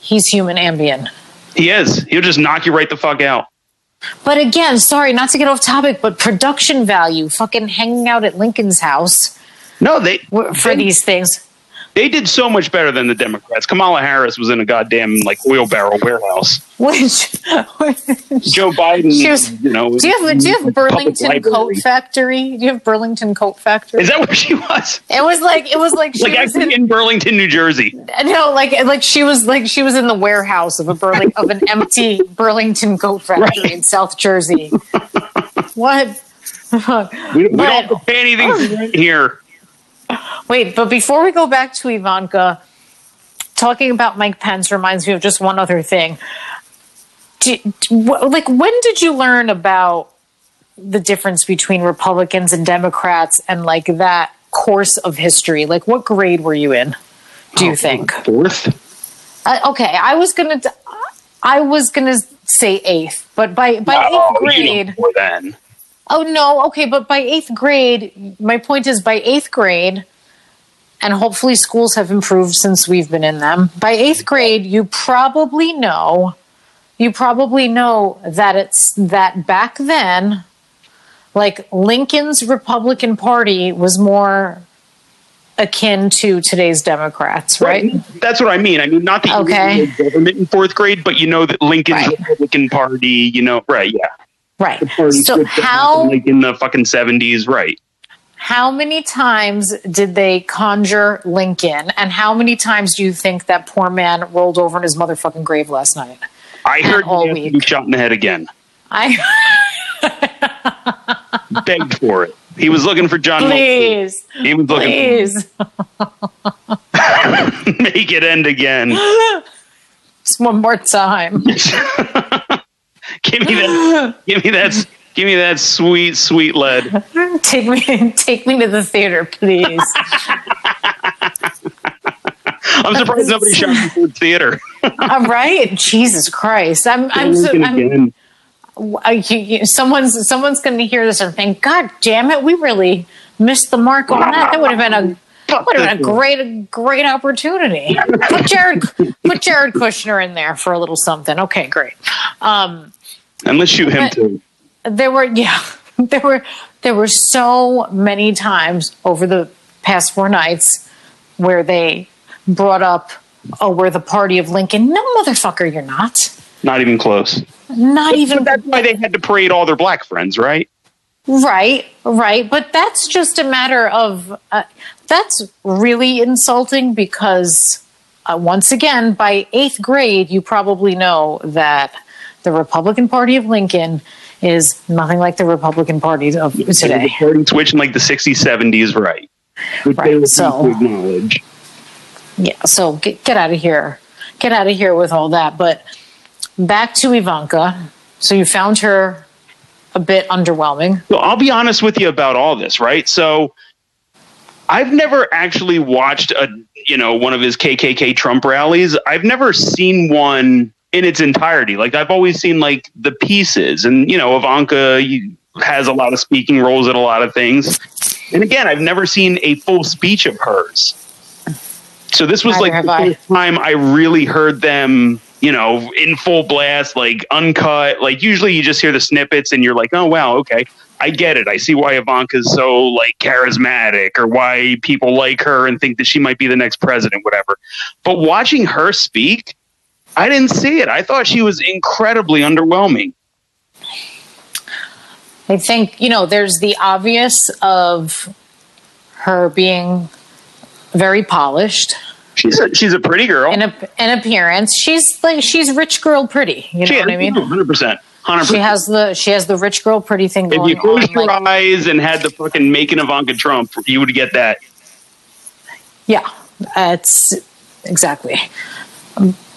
Speaker 2: he's human ambient
Speaker 1: He is. He'll just knock you right the fuck out.
Speaker 2: But again, sorry, not to get off topic, but production value, fucking hanging out at Lincoln's house
Speaker 1: No, they
Speaker 2: for
Speaker 1: they,
Speaker 2: these things.
Speaker 1: They did so much better than the Democrats. Kamala Harris was in a goddamn like oil barrel warehouse.
Speaker 2: Which,
Speaker 1: Joe Biden,
Speaker 2: She was-
Speaker 1: you know,
Speaker 2: do you have do you have Burlington. Coat Factory? Do you have Burlington Coat Factory?
Speaker 1: Is that where she was?
Speaker 2: it was like it was like she
Speaker 1: Like
Speaker 2: was in,
Speaker 1: in Burlington, New Jersey.
Speaker 2: no, like like she was like she was in the warehouse of a Burling of an empty Burlington Coat Factory
Speaker 1: Right.
Speaker 2: in South Jersey. what?
Speaker 1: We, we don't have pay anything here.
Speaker 2: Wait, but before we go back to Ivanka, talking about Mike Pence reminds me of just one other thing. Do, do- like, when did you learn about the difference between Republicans and Democrats and like that course of history? Like, what grade were you in? Do you think?
Speaker 1: Fourth?
Speaker 2: Uh, okay, I was gonna, I was gonna say eighth, but by by
Speaker 1: Oh,
Speaker 2: eighth
Speaker 1: you know
Speaker 2: grade,
Speaker 1: then.
Speaker 2: Oh no, okay, but by eighth grade, my point is by eighth grade, and hopefully schools have improved since we've been in them. By eighth grade, you probably know, you probably know that it's that back then, like Lincoln's Republican Party was more akin to today's Democrats, right?
Speaker 1: That's what I mean. I mean, not that you
Speaker 2: Okay.
Speaker 1: really government in fourth grade, but you know that Lincoln's
Speaker 2: Right.
Speaker 1: Republican Party, you know, right? Yeah.
Speaker 2: Right.
Speaker 1: Party
Speaker 2: So how
Speaker 1: like in the fucking seventies, right?
Speaker 2: How many times did they conjure Lincoln? And how many times do you think that poor man rolled over in his motherfucking grave last night?
Speaker 1: I heard
Speaker 2: all
Speaker 1: he
Speaker 2: week.
Speaker 1: shot in the head again.
Speaker 2: I
Speaker 1: Begged for it. He was looking for John.
Speaker 2: Please,
Speaker 1: He was looking
Speaker 2: please,
Speaker 1: for make it end again.
Speaker 2: just one more time.
Speaker 1: give me that. Give me that. Give me that sweet, sweet lead.
Speaker 2: Take me, take me to the theater, please.
Speaker 1: I'm surprised nobody shot me for theater.
Speaker 2: All right, Jesus Christ, I'm, I'm, so, I'm
Speaker 1: again.
Speaker 2: I, uh, you, you, someone's, someone's going to hear this and think, God damn it, we really missed the mark on that. That would have been a Have a great, great opportunity. Put Jared, put Jared Kushner in there for a little something. Okay, great. Um,
Speaker 1: And let's shoot him too.
Speaker 2: there were, yeah, there were, there were so many times over the past four nights where they brought up, "Oh, we're the party of Lincoln." No, motherfucker, you're not.
Speaker 1: Not even close.
Speaker 2: Not even.
Speaker 1: But that's why they had to parade all their black friends, right?
Speaker 2: Right, right. But that's just a matter of. Uh, that's really insulting because, uh, once again, by eighth grade, you probably know that the Republican Party of Lincoln is nothing like the Republican Party of today.
Speaker 1: The party switched in like the 60s, 70s, right?
Speaker 2: Which right. So, acknowledge. Yeah. So get, get out of here. Get out of here with all that. But back to Ivanka. So you found her a bit underwhelming.
Speaker 1: Well, I'll be honest with you about all this, right? So I've never actually watched a you know one of his KKK Trump rallies. I've never seen one in its entirety. Like I've always seen like the pieces, and you know Ivanka has a lot of speaking roles at a lot of things. And again, I've never seen a full speech of hers. So this was Neither like the first time I really heard them you know, in full blast, like uncut. Like usually you just hear the snippets and you're like, oh wow, okay. I get it. I see why Ivanka's so like charismatic or why people like her and think that she might be the next president, whatever. But watching her speak, I didn't see it. I thought she was incredibly underwhelming.
Speaker 2: I think, you know, there's the obvious of her being very polished
Speaker 1: She's a she's a pretty girl.
Speaker 2: In, a, in appearance, she's like she's rich girl pretty. You know she, what I mean?
Speaker 1: Oh, hundred percent. Hundred.
Speaker 2: She has the she has the rich girl pretty thing
Speaker 1: going If you closed your like, eyes and had the fucking making Ivanka Trump, you would get that.
Speaker 2: Yeah, it's exactly.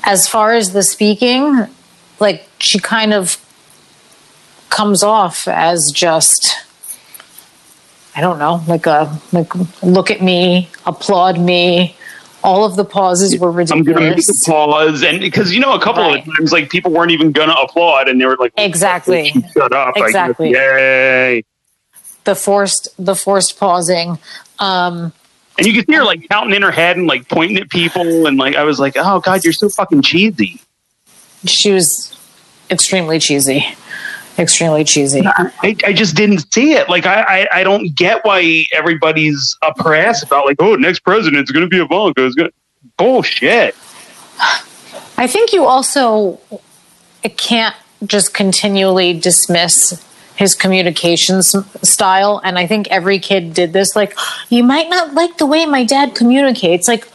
Speaker 2: As far as the speaking, like she kind of comes off as just I don't know, like a like look at me, applaud me, all of the pauses were ridiculous. I'm going to make a
Speaker 1: pause, and because you know, a couple right. of times, like people weren't even going to applaud, and they were like,
Speaker 2: "Exactly,
Speaker 1: shut up!"
Speaker 2: Exactly,
Speaker 1: yay!
Speaker 2: The forced, the forced pausing. Um,
Speaker 1: and you could see her like counting in her head and like pointing at people, and like I was like, "Oh God, you're so fucking cheesy."
Speaker 2: She was extremely cheesy extremely cheesy.
Speaker 1: I, I just didn't see it. Like I, I, I don't get why everybody's up her ass about like, oh, next president's going to be Ivanka. It's going bullshit.
Speaker 2: I think you also can't just continually dismiss his communications style and i think every kid did this like you might not like the way my dad communicates like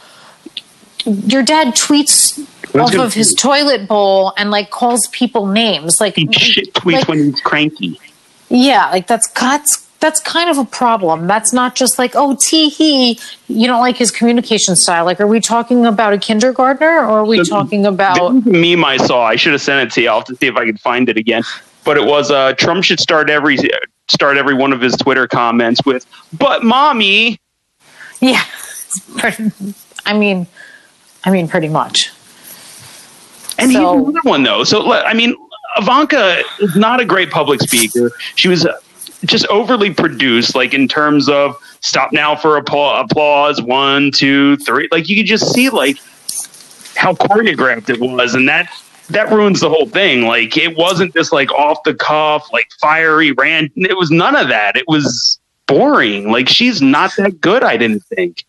Speaker 2: your dad tweets off of his toilet bowl and like calls people names. Like
Speaker 1: he shit tweets like, when he's cranky.
Speaker 2: Yeah, like that's that's that's kind of a problem. That's not just like oh tee hee. You don't like his communication style. Like, are we talking about a kindergartner or are we talking about
Speaker 1: meme I saw? I should have sent it to you. I'll have to see if I can find it again. But it was uh, Trump should start every start every one of his Twitter comments with "But mommy."
Speaker 2: Yeah, I mean, I mean, pretty much.
Speaker 1: And so, he's another one though. So I mean, Ivanka is not a great public speaker. She was just overly produced, like in terms of stop now for applause, one, two, three. Like you could just see like how choreographed it was, and that that ruins the whole thing. Like it wasn't just like off the cuff, like fiery rant. It was none of that. It was boring. Like she's not that good. I didn't think.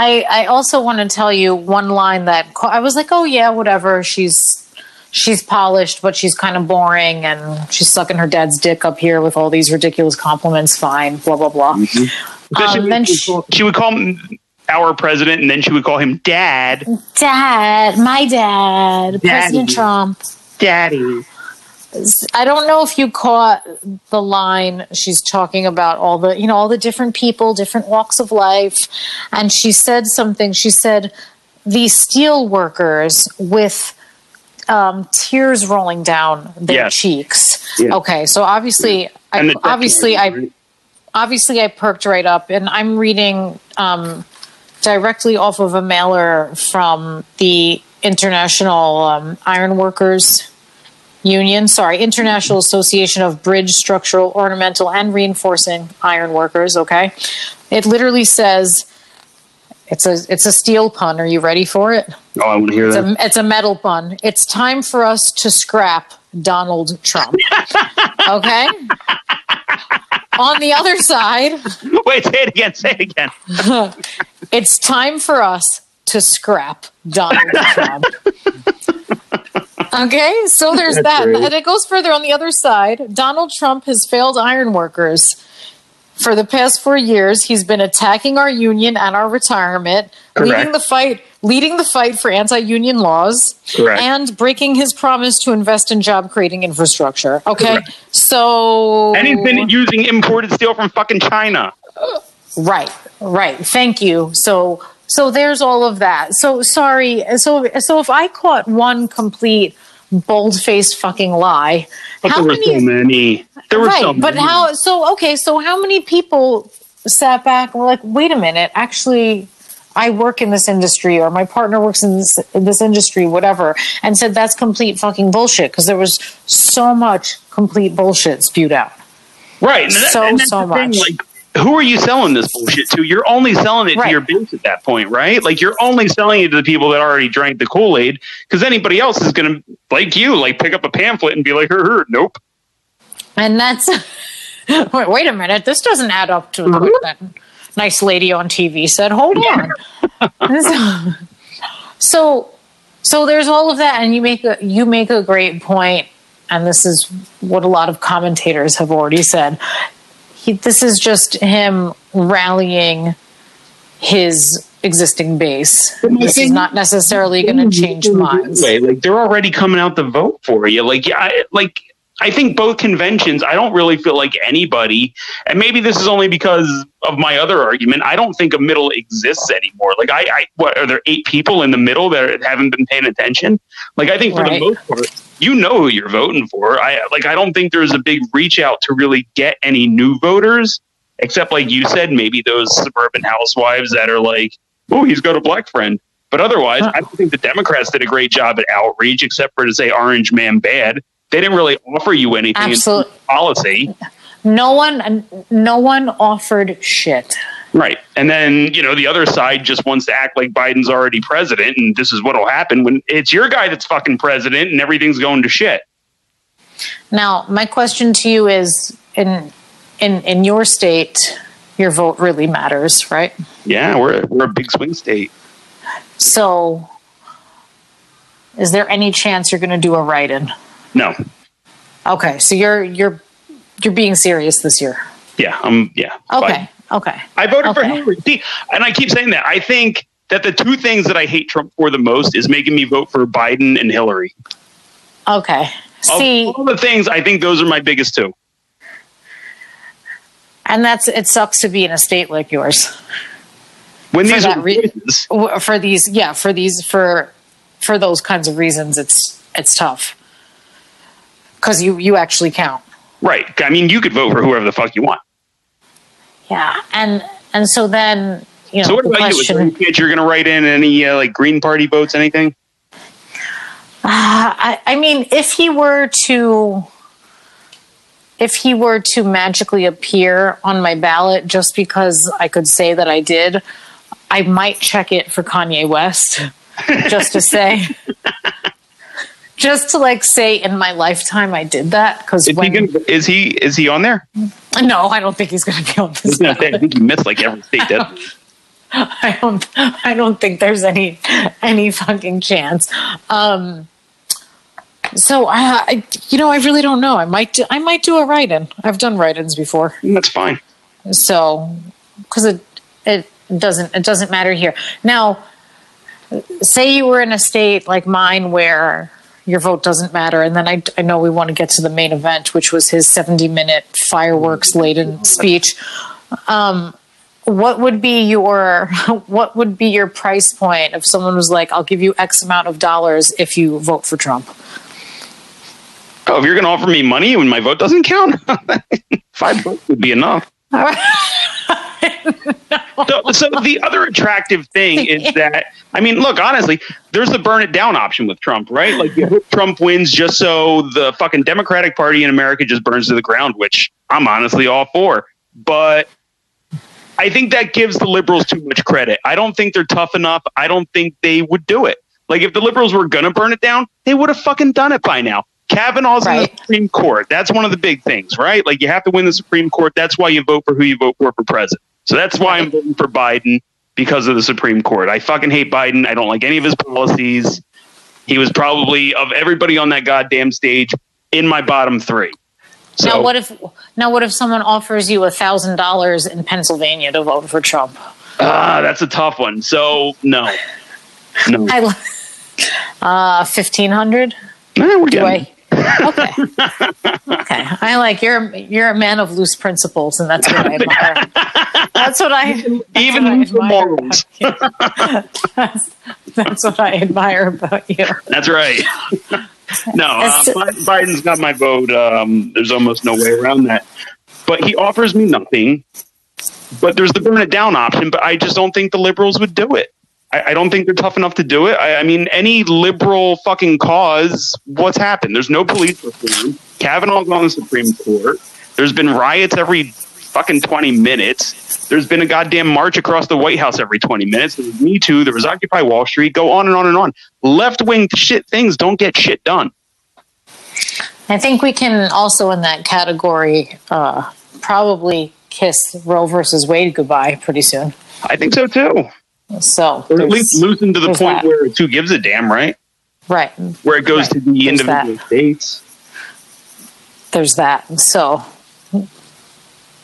Speaker 2: I, I also want to tell you one line that I was like, oh yeah, whatever. She's she's polished, but she's kind of boring, and she's sucking her dad's dick up here with all these ridiculous compliments. Fine, blah blah blah. Mm-hmm.
Speaker 1: Um, she, then she, she would call him our president, and then she would call him dad.
Speaker 2: Dad, my dad, Daddy. President Trump,
Speaker 1: Daddy.
Speaker 2: I don't know if you caught the line she's talking about all the you know all the different people, different walks of life, and she said something. She said the steel workers with um, tears rolling down their yes. cheeks. Okay, so obviously. I, obviously, I obviously I perked right up, and I'm reading um, directly off of a mailer from the International um, Iron Workers Union, sorry, International Association of Bridge Structural, Ornamental, and Reinforcing Iron Workers. Okay, it literally says it's a it's a steel pun. Are you ready for it?
Speaker 1: Oh, I want to hear
Speaker 2: it's
Speaker 1: that.
Speaker 2: A, it's a metal pun. It's time for us to scrap Donald Trump. okay. On the other side,
Speaker 1: wait, say it again. Say it again.
Speaker 2: it's time for us to scrap Donald Trump. Okay, so there's that.
Speaker 1: great.
Speaker 2: And it goes further on the other side. Donald Trump has failed iron workers. For the past four years, he's been attacking our union and our retirement, leading the fight, leading the fight for anti-union laws,
Speaker 1: Correct.
Speaker 2: and breaking his promise to invest in job-creating infrastructure. Okay,
Speaker 1: Correct.
Speaker 2: so
Speaker 1: And he's been using imported steel from fucking China.
Speaker 2: Right, right. Thank you. So, so there's all of that. So sorry. So, so if I caught one complete bold-faced fucking lie,
Speaker 1: But
Speaker 2: how
Speaker 1: there were so
Speaker 2: many?
Speaker 1: many. There were
Speaker 2: Right,
Speaker 1: so
Speaker 2: but how? So okay. So how many people sat back and were like, "Wait a minute, actually." I work in this industry, or my partner works in this, in this industry, whatever, and said that's complete fucking bullshit because there was so much complete bullshit spewed out.
Speaker 1: Right. And that-
Speaker 2: So,
Speaker 1: and that's
Speaker 2: so
Speaker 1: the thing,
Speaker 2: much.
Speaker 1: Like, who are you selling this bullshit to? You're only selling it
Speaker 2: Right.
Speaker 1: to your base at that point, right? Like, you're only selling it to the people that already drank the Kool Aid because anybody else is going to, like you, like pick up a pamphlet and be like, her, her, nope.
Speaker 2: And that's wait, wait a minute. This doesn't add up to what mm-hmm. that nice lady on TV said. Hold on. so, so there's all of that, and you make a you make a great point, and this is what a lot of commentators have already said. He, this is just him rallying his existing base. This is not necessarily going to change minds.
Speaker 1: Like they're already coming out to vote for you. Like, yeah, I, like I think both conventions. I don't really feel like anybody, and maybe this is only because of my other argument. I don't think a middle exists anymore. Like, I, I what are there eight people in the middle that haven't been paying attention? Like, I think for
Speaker 2: Right.
Speaker 1: the most part, you know who you're voting for. I like. I don't think there's a big reach out to really get any new voters, except like you said, maybe those suburban housewives that are like, oh, he's got a black friend. But otherwise,
Speaker 2: Huh.
Speaker 1: I don't think the Democrats did a great job at outreach, except for to say Orange Man bad. They didn't really offer you anything in policy,
Speaker 2: No one, no one offered shit.
Speaker 1: right? And then you know the other side just wants to act like Biden's already president, and this is what'll happen when it's your guy that's fucking president, and everything's going to shit.
Speaker 2: Now, my question to you is: in in in your state, your vote really matters, right?
Speaker 1: Yeah, we're we're a big swing state.
Speaker 2: So, is there any chance you're going to do a write-in?
Speaker 1: No,
Speaker 2: Okay, so you're you're you're being serious this year.
Speaker 1: yeah, I'm yeah.
Speaker 2: Okay,
Speaker 1: Biden.
Speaker 2: okay,
Speaker 1: I voted for Hillary. See, and I keep saying that. I think that the two things that I hate Trump for the most is making me vote for Biden and Hillary.
Speaker 2: okay.
Speaker 1: Of
Speaker 2: See,
Speaker 1: all the things, I think those are my biggest two.
Speaker 2: and that's it. Sucks to be in a state like yours.
Speaker 1: When
Speaker 2: For
Speaker 1: these
Speaker 2: re- for these yeah for these for for those kinds of reasons it's it's tough because you you actually count
Speaker 1: right? I mean, you could vote for whoever the fuck you want.
Speaker 2: yeah and and so then you know
Speaker 1: So what
Speaker 2: the
Speaker 1: about you? Is there any
Speaker 2: question
Speaker 1: chance you're going to write in any uh, like Green Party votes, anything?
Speaker 2: I, I mean if he were to if he were to magically appear on my ballot just because i could say that i did i might check it for kanye west just to say just to like say in my lifetime i did that because
Speaker 1: Is he, gonna, is he is he on there?
Speaker 2: No, I don't think he's going to be on this.
Speaker 1: I think he missed like every state.
Speaker 2: I don't. I don't think there's any any fucking chance. Um, so I, I, you know, I really don't know. I might. Do, I might do a write-in. I've done write-ins before,
Speaker 1: that's fine.
Speaker 2: so because it it doesn't it doesn't matter here. Now, say you were in a state like mine where your vote doesn't matter, and then I, I know we want to get to the main event, which was his seventy-minute fireworks-laden speech. Um, what would be your what would be your price point if someone was like, "I'll give you X amount of dollars if you vote for Trump"?
Speaker 1: Oh, if you're going to offer me money when my vote doesn't count, five bucks would be enough. So, so the other attractive thing is that I mean, look, honestly, there's the burn it down option with Trump, right? Like Trump wins just so the fucking Democratic Party in America just burns to the ground, which I'm honestly all for. But I think that gives the liberals too much credit. I don't think they're tough enough. I don't think they would do it. Like if the liberals were gonna burn it down, they would have fucking done it by now. Kavanaugh's in the Supreme Court. That's one of the big things, right? Like you have to win the Supreme Court. That's why you vote for who you vote for for president. So that's why I'm voting for Biden because of the Supreme Court. I fucking hate Biden. I don't like any of his policies. He was probably of everybody on that goddamn stage in my bottom three. So
Speaker 2: now what if now what if someone offers you a thousand dollars in Pennsylvania to vote for Trump?
Speaker 1: ah, that's a tough one. So no, no,
Speaker 2: I uh fifteen hundred.
Speaker 1: Nah, we're getting.
Speaker 2: Okay. okay. I like you're you're a man of loose principles, and that's what I admire. That's what I that's
Speaker 1: Even
Speaker 2: what I admire
Speaker 1: morals.
Speaker 2: that's, that's what I admire about you.
Speaker 1: That's right. no, uh, Biden's got my vote. Um, there's almost no way around that. But he offers me nothing. But there's the burn it down option. But I just don't think the liberals would do it. I, I don't think they're tough enough to do it. I, I mean, any liberal fucking cause, what's happened? There's no police reform. Kavanaugh's on the Supreme Court. There's been riots every fucking 20 minutes. There's been a goddamn march across the White House every 20 minutes. There was Me Too. There was Occupy Wall Street. Go on and on and on. Left wing shit things don't get shit done.
Speaker 2: I think we can also in that category uh, probably kiss Roe versus Wade goodbye pretty soon.
Speaker 1: I think so too.
Speaker 2: So
Speaker 1: Or at least loosen to the point
Speaker 2: that.
Speaker 1: where it's who gives a damn, right?
Speaker 2: right,
Speaker 1: Where it goes
Speaker 2: Right.
Speaker 1: to the
Speaker 2: There's
Speaker 1: individual
Speaker 2: that.
Speaker 1: states.
Speaker 2: there's that. So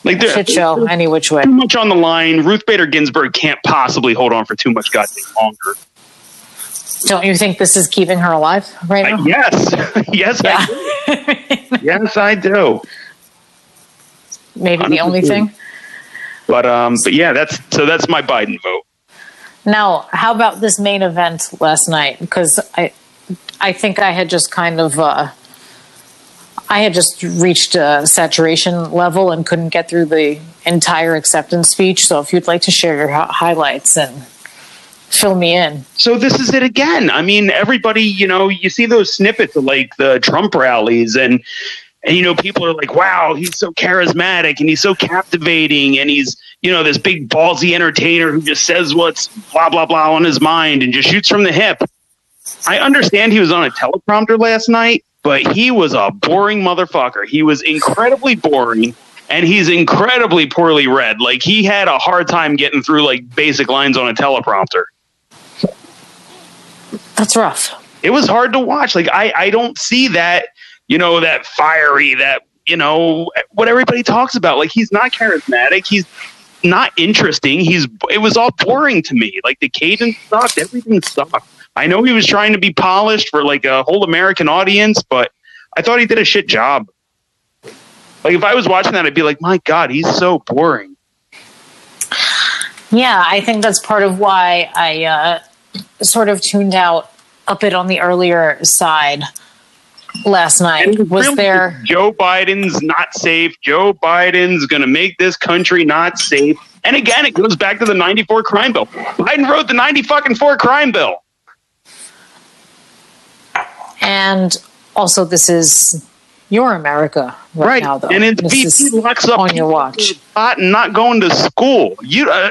Speaker 1: Like there,
Speaker 2: shit show
Speaker 1: there's
Speaker 2: any which way.
Speaker 1: too much on the line. Ruth Bader Ginsburg can't possibly hold on for too much goddamn longer.
Speaker 2: Don't you think this is keeping her alive right
Speaker 1: I-
Speaker 2: now?
Speaker 1: yes, yes, I do. yes, I do.
Speaker 2: Maybe the only thing.
Speaker 1: But um, but yeah, that's so that's my Biden vote.
Speaker 2: Now, how about this main event last night? Because I, I think I had just kind of, uh, I had just reached a saturation level and couldn't get through the entire acceptance speech. So, if you'd like to share your highlights and fill me in,
Speaker 1: So this is it again. I mean, everybody, you know, you see those snippets of like the Trump rallies and and you know, people are like, "Wow, he's so charismatic and he's so captivating and he's, you know, this big ballsy entertainer who just says what's blah blah blah on his mind and just shoots from the hip." I understand he was on a teleprompter last night, but he was a boring motherfucker. He was incredibly boring and he's incredibly poorly read. Like he had a hard time getting through like basic lines on a teleprompter
Speaker 2: that's rough.
Speaker 1: it was hard to watch. Like I, I don't see that, you know, that fiery, that you know, what everybody talks about. Like he's not charismatic. He's not interesting. He's. It was all boring to me. Like the cadence sucked. Everything sucked. I know he was trying to be polished for like a whole American audience, but I thought he did a shit job. Like if I was watching that, I'd be like, my God, he's so boring.
Speaker 2: Yeah, I think that's part of why I uh, sort of tuned out a bit on the earlier side last night.
Speaker 1: And
Speaker 2: Was
Speaker 1: really,
Speaker 2: there?
Speaker 1: Joe Biden's not safe. Joe Biden's going to make this country not safe. And again, it goes back to the 94 crime bill. Biden wrote the 90 fucking 4 crime bill.
Speaker 2: And also, this is your America right,
Speaker 1: Right.
Speaker 2: now, though.
Speaker 1: and it's
Speaker 2: This
Speaker 1: VP locks up
Speaker 2: on your watch.
Speaker 1: pot and not going to school. You uh,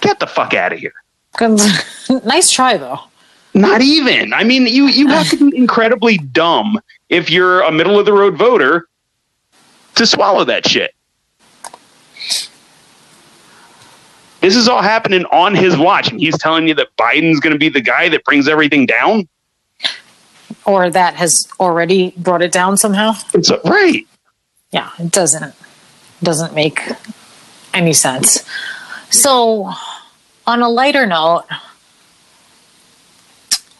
Speaker 1: get the fuck out of here.
Speaker 2: nice try, though.
Speaker 1: Not even. I mean, you you have to be incredibly dumb if you're a middle of the road voter to swallow that shit. This is all happening on his watch, and he's telling you that Biden's going to be the guy that brings everything down.
Speaker 2: Or that has already brought it down somehow.
Speaker 1: It's uh, right.
Speaker 2: Yeah, it doesn't doesn't make any sense. So, on a lighter note,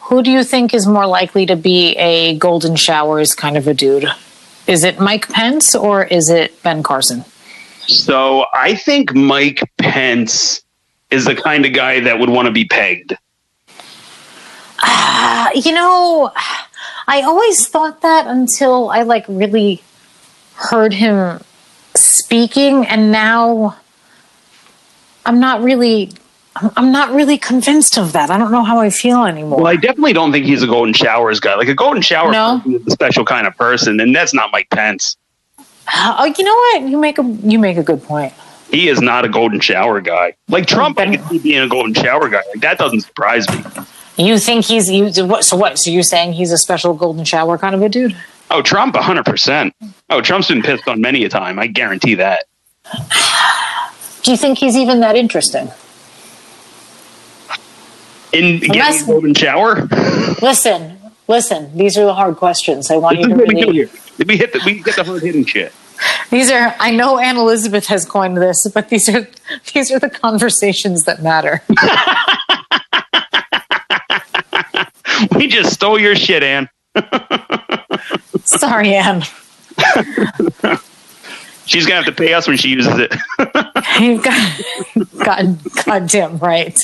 Speaker 2: who do you think is more likely to be a golden showers kind of a dude? Is it Mike Pence or is it Ben Carson?
Speaker 1: So I think Mike Pence is the kind of guy that would want to be pegged.
Speaker 2: Uh, you know, I always thought that until I like really heard him speaking, and now I'm not really. I'm- not really convinced of that. I don't know how I feel anymore.
Speaker 1: Well, I definitely don't think he's a golden showers guy. Like a golden shower
Speaker 2: No?
Speaker 1: is a special kind of person, and that's not Mike Pence.
Speaker 2: oh, you know what? You make a you make a good point.
Speaker 1: He is not a golden shower guy. Like Trump, I could see being a golden shower guy. Like that doesn't surprise me.
Speaker 2: You think he's you? What, so what? So you're saying he's a special golden shower kind of a dude?
Speaker 1: Oh, Trump, hundred percent. Oh, Trump's been pissed on many a time. I guarantee that.
Speaker 2: Do you think he's even that interesting?
Speaker 1: In getting
Speaker 2: Unless-
Speaker 1: a golden shower,
Speaker 2: Listen, listen, these are the hard questions. I want
Speaker 1: This
Speaker 2: you to
Speaker 1: we
Speaker 2: really.
Speaker 1: here. We hit the, we get the hard hitting shit.
Speaker 2: These are. I know Anne Elizabeth has coined this, but these are these are the conversations that matter.
Speaker 1: We just stole your shit, Anne.
Speaker 2: Sorry, Anne.
Speaker 1: She's gonna have to pay us when she uses it.
Speaker 2: You got God, goddamn right.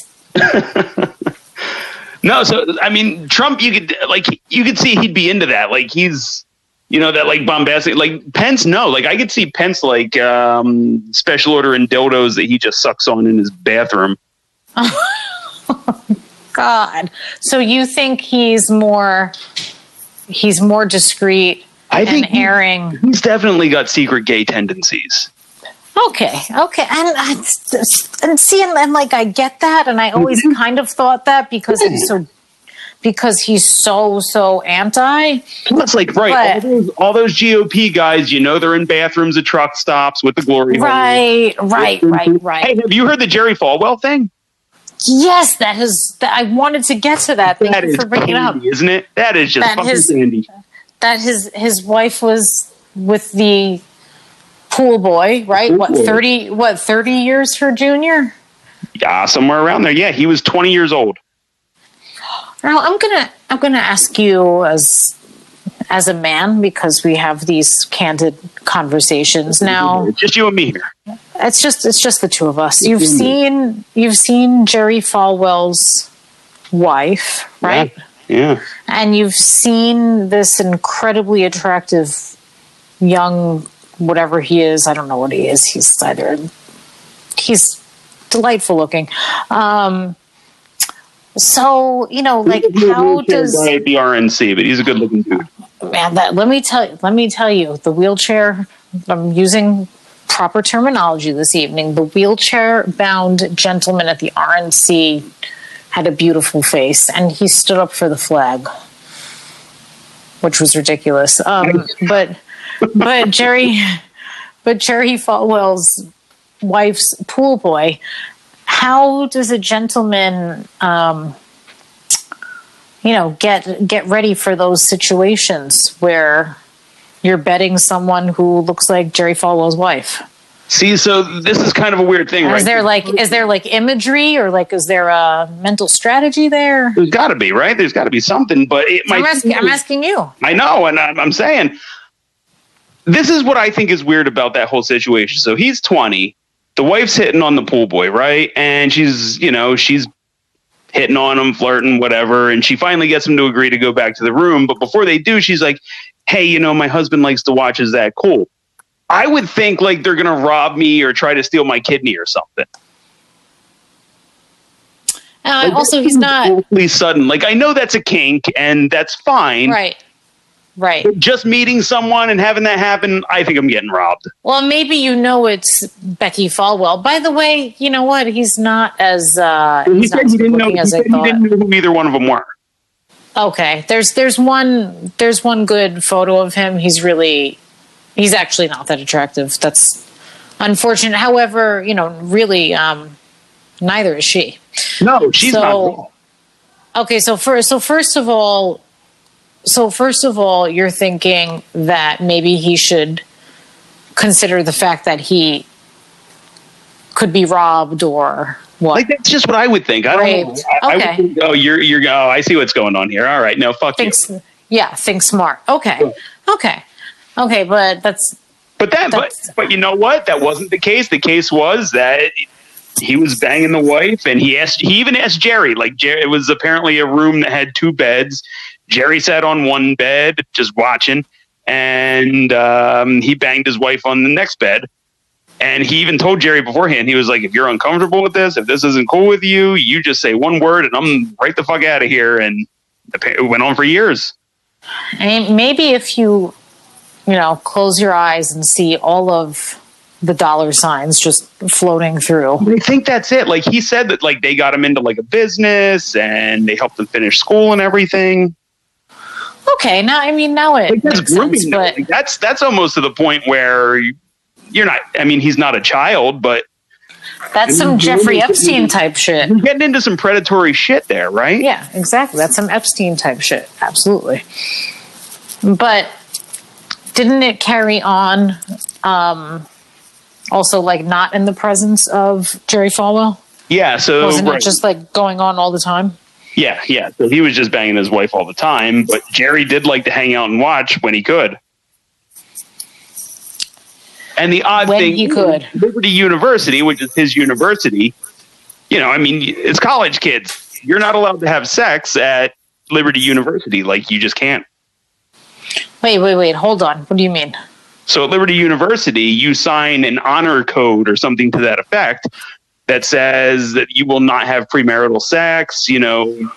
Speaker 1: No, so I mean, Trump, you could like you could see he'd be into that. Like he's, you know, that like bombastic. Like Pence, no, like I could see Pence like um special order and dildos that he just sucks on in his bathroom.
Speaker 2: God. So you think he's more he's more discreet
Speaker 1: I think he-
Speaker 2: airing.
Speaker 1: he's definitely got secret gay tendencies.
Speaker 2: Okay, okay, and I, and see, and, and like I get that, and I always
Speaker 1: Mm-hmm.
Speaker 2: kind of thought that because he's so because he's so so anti.
Speaker 1: Plus, like, right, all those, all those GOP guys, you know, they're in bathrooms at truck stops with the glory. hole.
Speaker 2: Right, right, right,
Speaker 1: Hey, have you heard the Jerry Falwell thing?
Speaker 2: Yes, that is. That I wanted to get to that. Thank
Speaker 1: That
Speaker 2: you
Speaker 1: is
Speaker 2: for bringing it up.
Speaker 1: candy, isn't it? That is just
Speaker 2: That
Speaker 1: fucking
Speaker 2: is-
Speaker 1: candy.
Speaker 2: That his his wife was with the pool boy, right?
Speaker 1: Pool
Speaker 2: what
Speaker 1: boy.
Speaker 2: thirty? What thirty years her junior?
Speaker 1: Yeah, somewhere around there. Yeah, he was 20 years old.
Speaker 2: Now I'm gonna I'm gonna ask you as as a man because we have these candid conversations now.
Speaker 1: It's just you and me here.
Speaker 2: It's just it's just the two of us. You've seen you've seen Jerry Falwell's wife, right?
Speaker 1: Yeah.
Speaker 2: And you've seen this incredibly attractive young whatever he is. I don't know what he is. He's either he's delightful looking. Um so, you know, like how does
Speaker 1: guy at the RNC, but he's a good looking dude.
Speaker 2: man that let me tell let me tell you the wheelchair i'm using proper terminology this evening the wheelchair bound gentleman at the rnc had a beautiful face and he stood up for the flag which was ridiculous um, but but jerry but jerry falwell's wife's pool boy how does a gentleman um, you know get get ready for those situations where you're betting someone who looks like Jerry Falwell's wife.
Speaker 1: See, so this is kind of a weird thing, right?
Speaker 2: Is there like is there like imagery or like is there a mental strategy there?
Speaker 1: There's got to be, right? There's got to be something, but it
Speaker 2: I'm
Speaker 1: might.
Speaker 2: asking I'm asking you.
Speaker 1: I know, and I'm, I'm saying this is what I think is weird about that whole situation. So he's 20, the wife's hitting on the pool boy, right? And she's, you know, she's hitting on him, flirting, whatever. And she finally gets him to agree to go back to the room. But before they do, she's like, hey, you know, my husband likes to watch. Is that cool? I would think like they're going to rob me or try to steal my kidney or something.
Speaker 2: Uh,
Speaker 1: Like,
Speaker 2: also, he's not
Speaker 1: awfully sudden. Like I know that's a kink and that's fine.
Speaker 2: right. Right.
Speaker 1: Just meeting someone and having that happen, I think I'm getting robbed.
Speaker 2: Well, maybe you know it's Becki Falwell. By the way, you know what? He's not as uh,
Speaker 1: He said he didn't know. He said he didn't know who either one of them were.
Speaker 2: Okay, there's there's one there's one good photo of him. He's really he's actually not that attractive. That's unfortunate. However, you know, really, um, neither is she.
Speaker 1: No, she's
Speaker 2: So-
Speaker 1: not.
Speaker 2: Okay, so first, so first of all, so first of all, you're thinking that maybe he should consider the fact that he could be robbed or what?
Speaker 1: Like that's just what I would think. I don't. I, I
Speaker 2: Okay.
Speaker 1: would think, oh, you're you're. Oh, I see what's going on here. All right, no, fuck you.
Speaker 2: Yeah, think smart. Okay,
Speaker 1: Sure.
Speaker 2: okay, okay, but that's
Speaker 1: But that, but but you know what? That wasn't the case. The case was that he was banging the wife, and he asked. He even asked Jerry. Like Jerry, it was apparently a room that had two beds. Jerry sat on one bed, just watching, and um, he banged his wife on the next bed. And he even told Jerry beforehand. He was like, "If you're uncomfortable with this, if this isn't cool with you, you just say one word, and I'm right the fuck out of here." And it went on for years.
Speaker 2: I mean, maybe if you, you know, close your eyes and see all of the dollar signs just floating through.
Speaker 1: I think that's it. Like he said that like they got him into like a business and they helped him finish school and everything.
Speaker 2: Okay, now I mean, now it
Speaker 1: Like that's
Speaker 2: sense,
Speaker 1: grooming. though.
Speaker 2: but
Speaker 1: Like, that's that's almost to the point where you're not. I mean, he's not a child, but
Speaker 2: That's some Jeffrey Epstein type shit.
Speaker 1: You're getting into some predatory shit there, right?
Speaker 2: Yeah, exactly. That's some Epstein type shit. Absolutely. But didn't it carry on um, also like not in the presence of Jerry Falwell?
Speaker 1: Yeah. So
Speaker 2: Wasn't
Speaker 1: right.
Speaker 2: it just like going on all the time?
Speaker 1: Yeah, yeah. So he was just banging his wife all the time, but Jerry did like to hang out and watch when he could. And the odd
Speaker 2: When
Speaker 1: thing,
Speaker 2: he could.
Speaker 1: Liberty University, which is his university, you know, I mean, it's college kids. You're not allowed to have sex at Liberty University. Like, you just can't.
Speaker 2: Wait, wait, wait. Hold on. What do you mean?
Speaker 1: So at Liberty University, you sign an honor code or something to that effect that says that you will not have premarital sex. You know,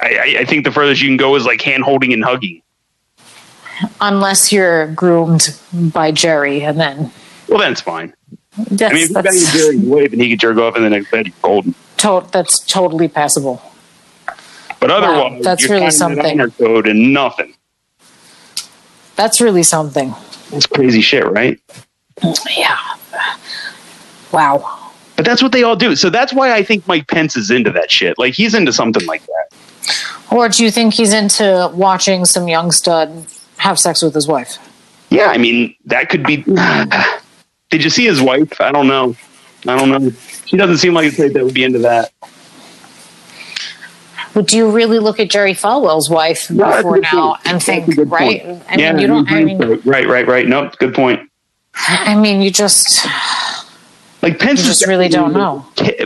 Speaker 1: I, I- think the furthest you can go is like hand holding and hugging.
Speaker 2: Unless you're groomed by Jerry, and then
Speaker 1: Well, then it's fine.
Speaker 2: that's
Speaker 1: I mean, if you're banging
Speaker 2: that's,
Speaker 1: Jerry's wife and he could jerk off in the next bed, you're golden.
Speaker 2: to- that's totally passable.
Speaker 1: But otherwise,
Speaker 2: that's
Speaker 1: you're
Speaker 2: really something.
Speaker 1: code and nothing.
Speaker 2: That's really something.
Speaker 1: That's crazy shit, right?
Speaker 2: Yeah. Wow.
Speaker 1: But that's what they all do. So that's why I think Mike Pence is into that shit. Like he's into something like that.
Speaker 2: Or do you think he's into watching some young stud have sex with his wife?
Speaker 1: Yeah, I mean that could be. Did you see his wife? I don't know. I don't know. She doesn't seem like a type that would be into that.
Speaker 2: Would do you really look at Jerry Falwell's wife
Speaker 1: No,
Speaker 2: before now and think, right?
Speaker 1: point.
Speaker 2: I mean,
Speaker 1: Yeah,
Speaker 2: you don't. I mean,
Speaker 1: right, right, right. Nope, good point.
Speaker 2: I mean, you just
Speaker 1: Like Pence
Speaker 2: You just
Speaker 1: is
Speaker 2: really don't know.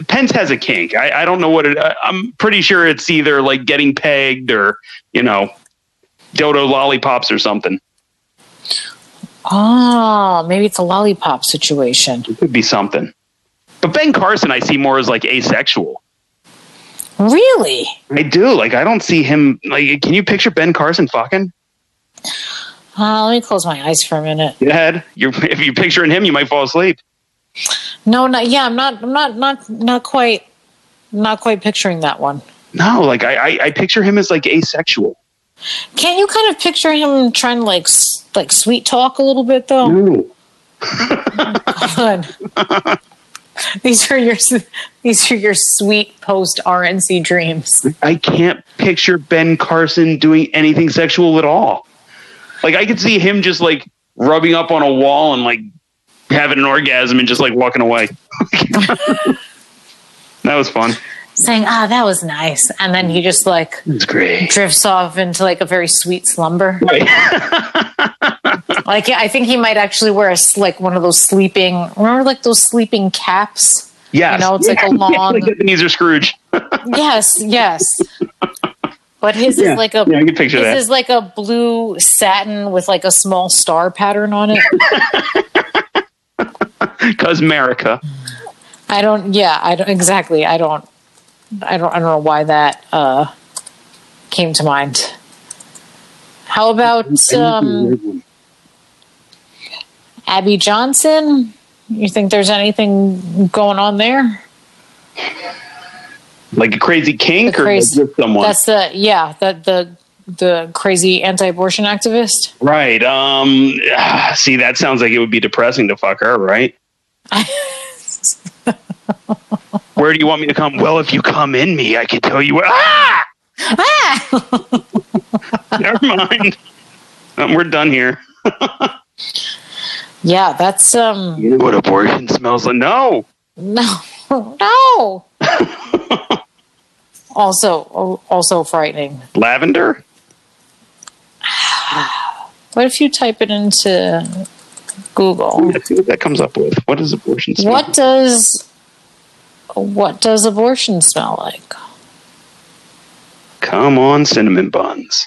Speaker 1: Pence has a kink. I, I don't know what it. I- I'm pretty sure it's either like getting pegged or you know, dodo lollipops or something.
Speaker 2: oh, maybe it's a lollipop situation.
Speaker 1: It could be something. But Ben Carson, I see more as like asexual.
Speaker 2: Really?
Speaker 1: I do. Like I don't see him. Like, can you picture Ben Carson fucking?
Speaker 2: Uh, let me close my eyes for a minute.
Speaker 1: Ahead. You're if you're picturing him, you might fall asleep.
Speaker 2: No, not yeah. I'm not. I'm not. Not. Not quite. Not quite picturing that one.
Speaker 1: No, like I, I, I picture him as like asexual.
Speaker 2: Can't you kind of picture him trying to like like sweet talk a little bit though?
Speaker 1: No.
Speaker 2: These are your these are your sweet post RNC dreams.
Speaker 1: I can't picture Ben Carson doing anything sexual at all. Like I could see him just like rubbing up on a wall and like having an orgasm and just like walking away. that was fun.
Speaker 2: Saying, "Ah, that was nice," and then he just like
Speaker 1: It was great.
Speaker 2: drifts off into like a very sweet slumber.
Speaker 1: Right.
Speaker 2: Like I think he might actually wear a like one of those sleeping. Remember, like those sleeping caps.
Speaker 1: Yes.
Speaker 2: You know, it's like a
Speaker 1: Yeah,
Speaker 2: long-
Speaker 1: like Ebenezer Scrooge.
Speaker 2: Yes, yes. But his
Speaker 1: Yeah.
Speaker 2: is like a
Speaker 1: Yeah, I can picture
Speaker 2: his
Speaker 1: that.
Speaker 2: is like a blue satin with like a small star pattern on it.
Speaker 1: Cause America.
Speaker 2: I don't. Yeah, I don't exactly. I don't. I don't. I don't know why that uh, came to mind. How about um, Abby Johnson? You think there's anything going on there?
Speaker 1: like a crazy kink
Speaker 2: The
Speaker 1: or
Speaker 2: crazy-
Speaker 1: just someone?
Speaker 2: That's the yeah. That the the crazy anti-abortion activist.
Speaker 1: right. Um see that sounds like it would be depressing to fuck her, right? Where do you want me to come? Well, if you come in me, I can tell you where ah!
Speaker 2: Ah!
Speaker 1: Never mind. Um, we're done here.
Speaker 2: Yeah, that's um.
Speaker 1: You know what abortion smells like? No.
Speaker 2: No, no. also, also frightening.
Speaker 1: Lavender?
Speaker 2: What if you type it into Google?
Speaker 1: Let's see what that comes up with. What does abortion smell
Speaker 2: What does what does abortion smell like?
Speaker 1: Come on, cinnamon buns.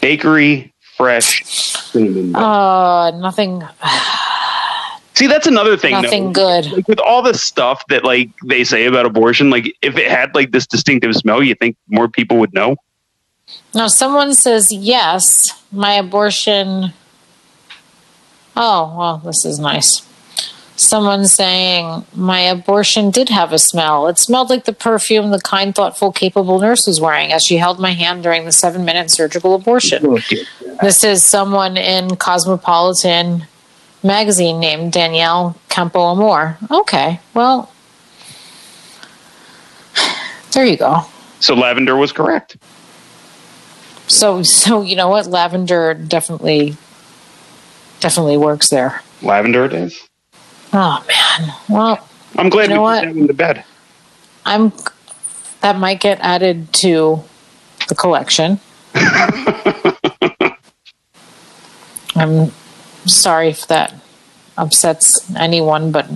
Speaker 1: Bakery fresh cinnamon buns.
Speaker 2: Uh, nothing.
Speaker 1: See, that's another thing. though.
Speaker 2: Nothing good.
Speaker 1: Like with all the stuff that like they say about abortion, like if it had like this distinctive smell, you think more people would know?
Speaker 2: Now, someone says yes. My abortion. Oh well, this is nice. Someone saying my abortion did have a smell. It smelled like the perfume the kind, thoughtful, capable nurse was wearing as she held my hand during the seven-minute surgical abortion. This is someone in Cosmopolitan magazine named Danielle Campoamor. Okay, well, there you go.
Speaker 1: So lavender was correct.
Speaker 2: So, so you know what? Lavender definitely, definitely works there.
Speaker 1: Lavender it is.
Speaker 2: Oh man. Well,
Speaker 1: I'm glad
Speaker 2: You know
Speaker 1: we put that into bed.
Speaker 2: I'm. That might get added to the collection. I'm sorry if that upsets anyone, but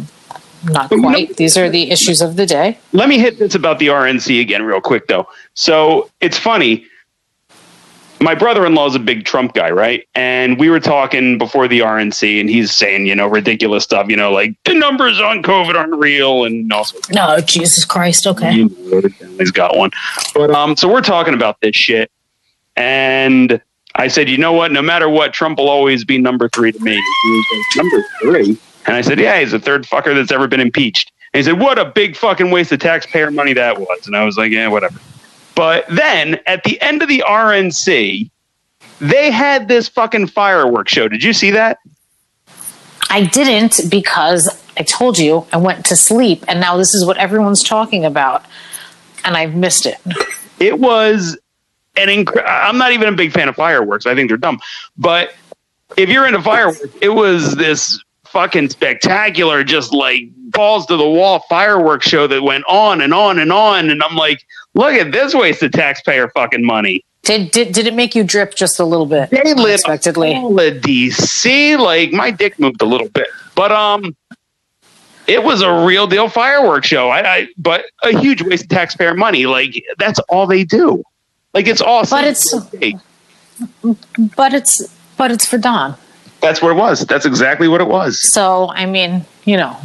Speaker 2: not quite. These are the issues of the day.
Speaker 1: Let me hit this about the RNC again, real quick, though. So it's funny. My brother in law is a big Trump guy, right? And we were talking before the RNC, and he's saying, you know, ridiculous stuff, you know, like the numbers on COVID aren't real, and also,
Speaker 2: No, Jesus Christ. Okay.
Speaker 1: you know, the family's got one. But um, so we're talking about this shit, and I said, you know what? No matter what, Trump will always be number three to me. Like, number three, and I said, yeah, he's the third fucker that's ever been impeached. And he said, what a big fucking waste of taxpayer money that was. And I was like, yeah, whatever. But then at the end of the RNC, they had this fucking fireworks show. Did you see that?
Speaker 2: I didn't because I told you I went to sleep, and now this is what everyone's talking about, and I've missed it.
Speaker 1: It was an inc- I'm not even a big fan of fireworks. I think they're dumb. But if you're into fireworks, it was this fucking spectacular, just like balls to the wall fireworks show that went on and on and on. And I'm like, look at this waste of taxpayer fucking money.
Speaker 2: Did did, did it make you drip just a little bit?
Speaker 1: They lit
Speaker 2: unexpectedly.
Speaker 1: all of DC. Like my dick moved a little bit, but um, it was a real deal fireworks show. I, I but a huge waste of taxpayer money. Like that's all they do. Like it's awesome.
Speaker 2: But it's- But it's but it's for Don.
Speaker 1: That's what it was. That's exactly what it was.
Speaker 2: So I mean, you know,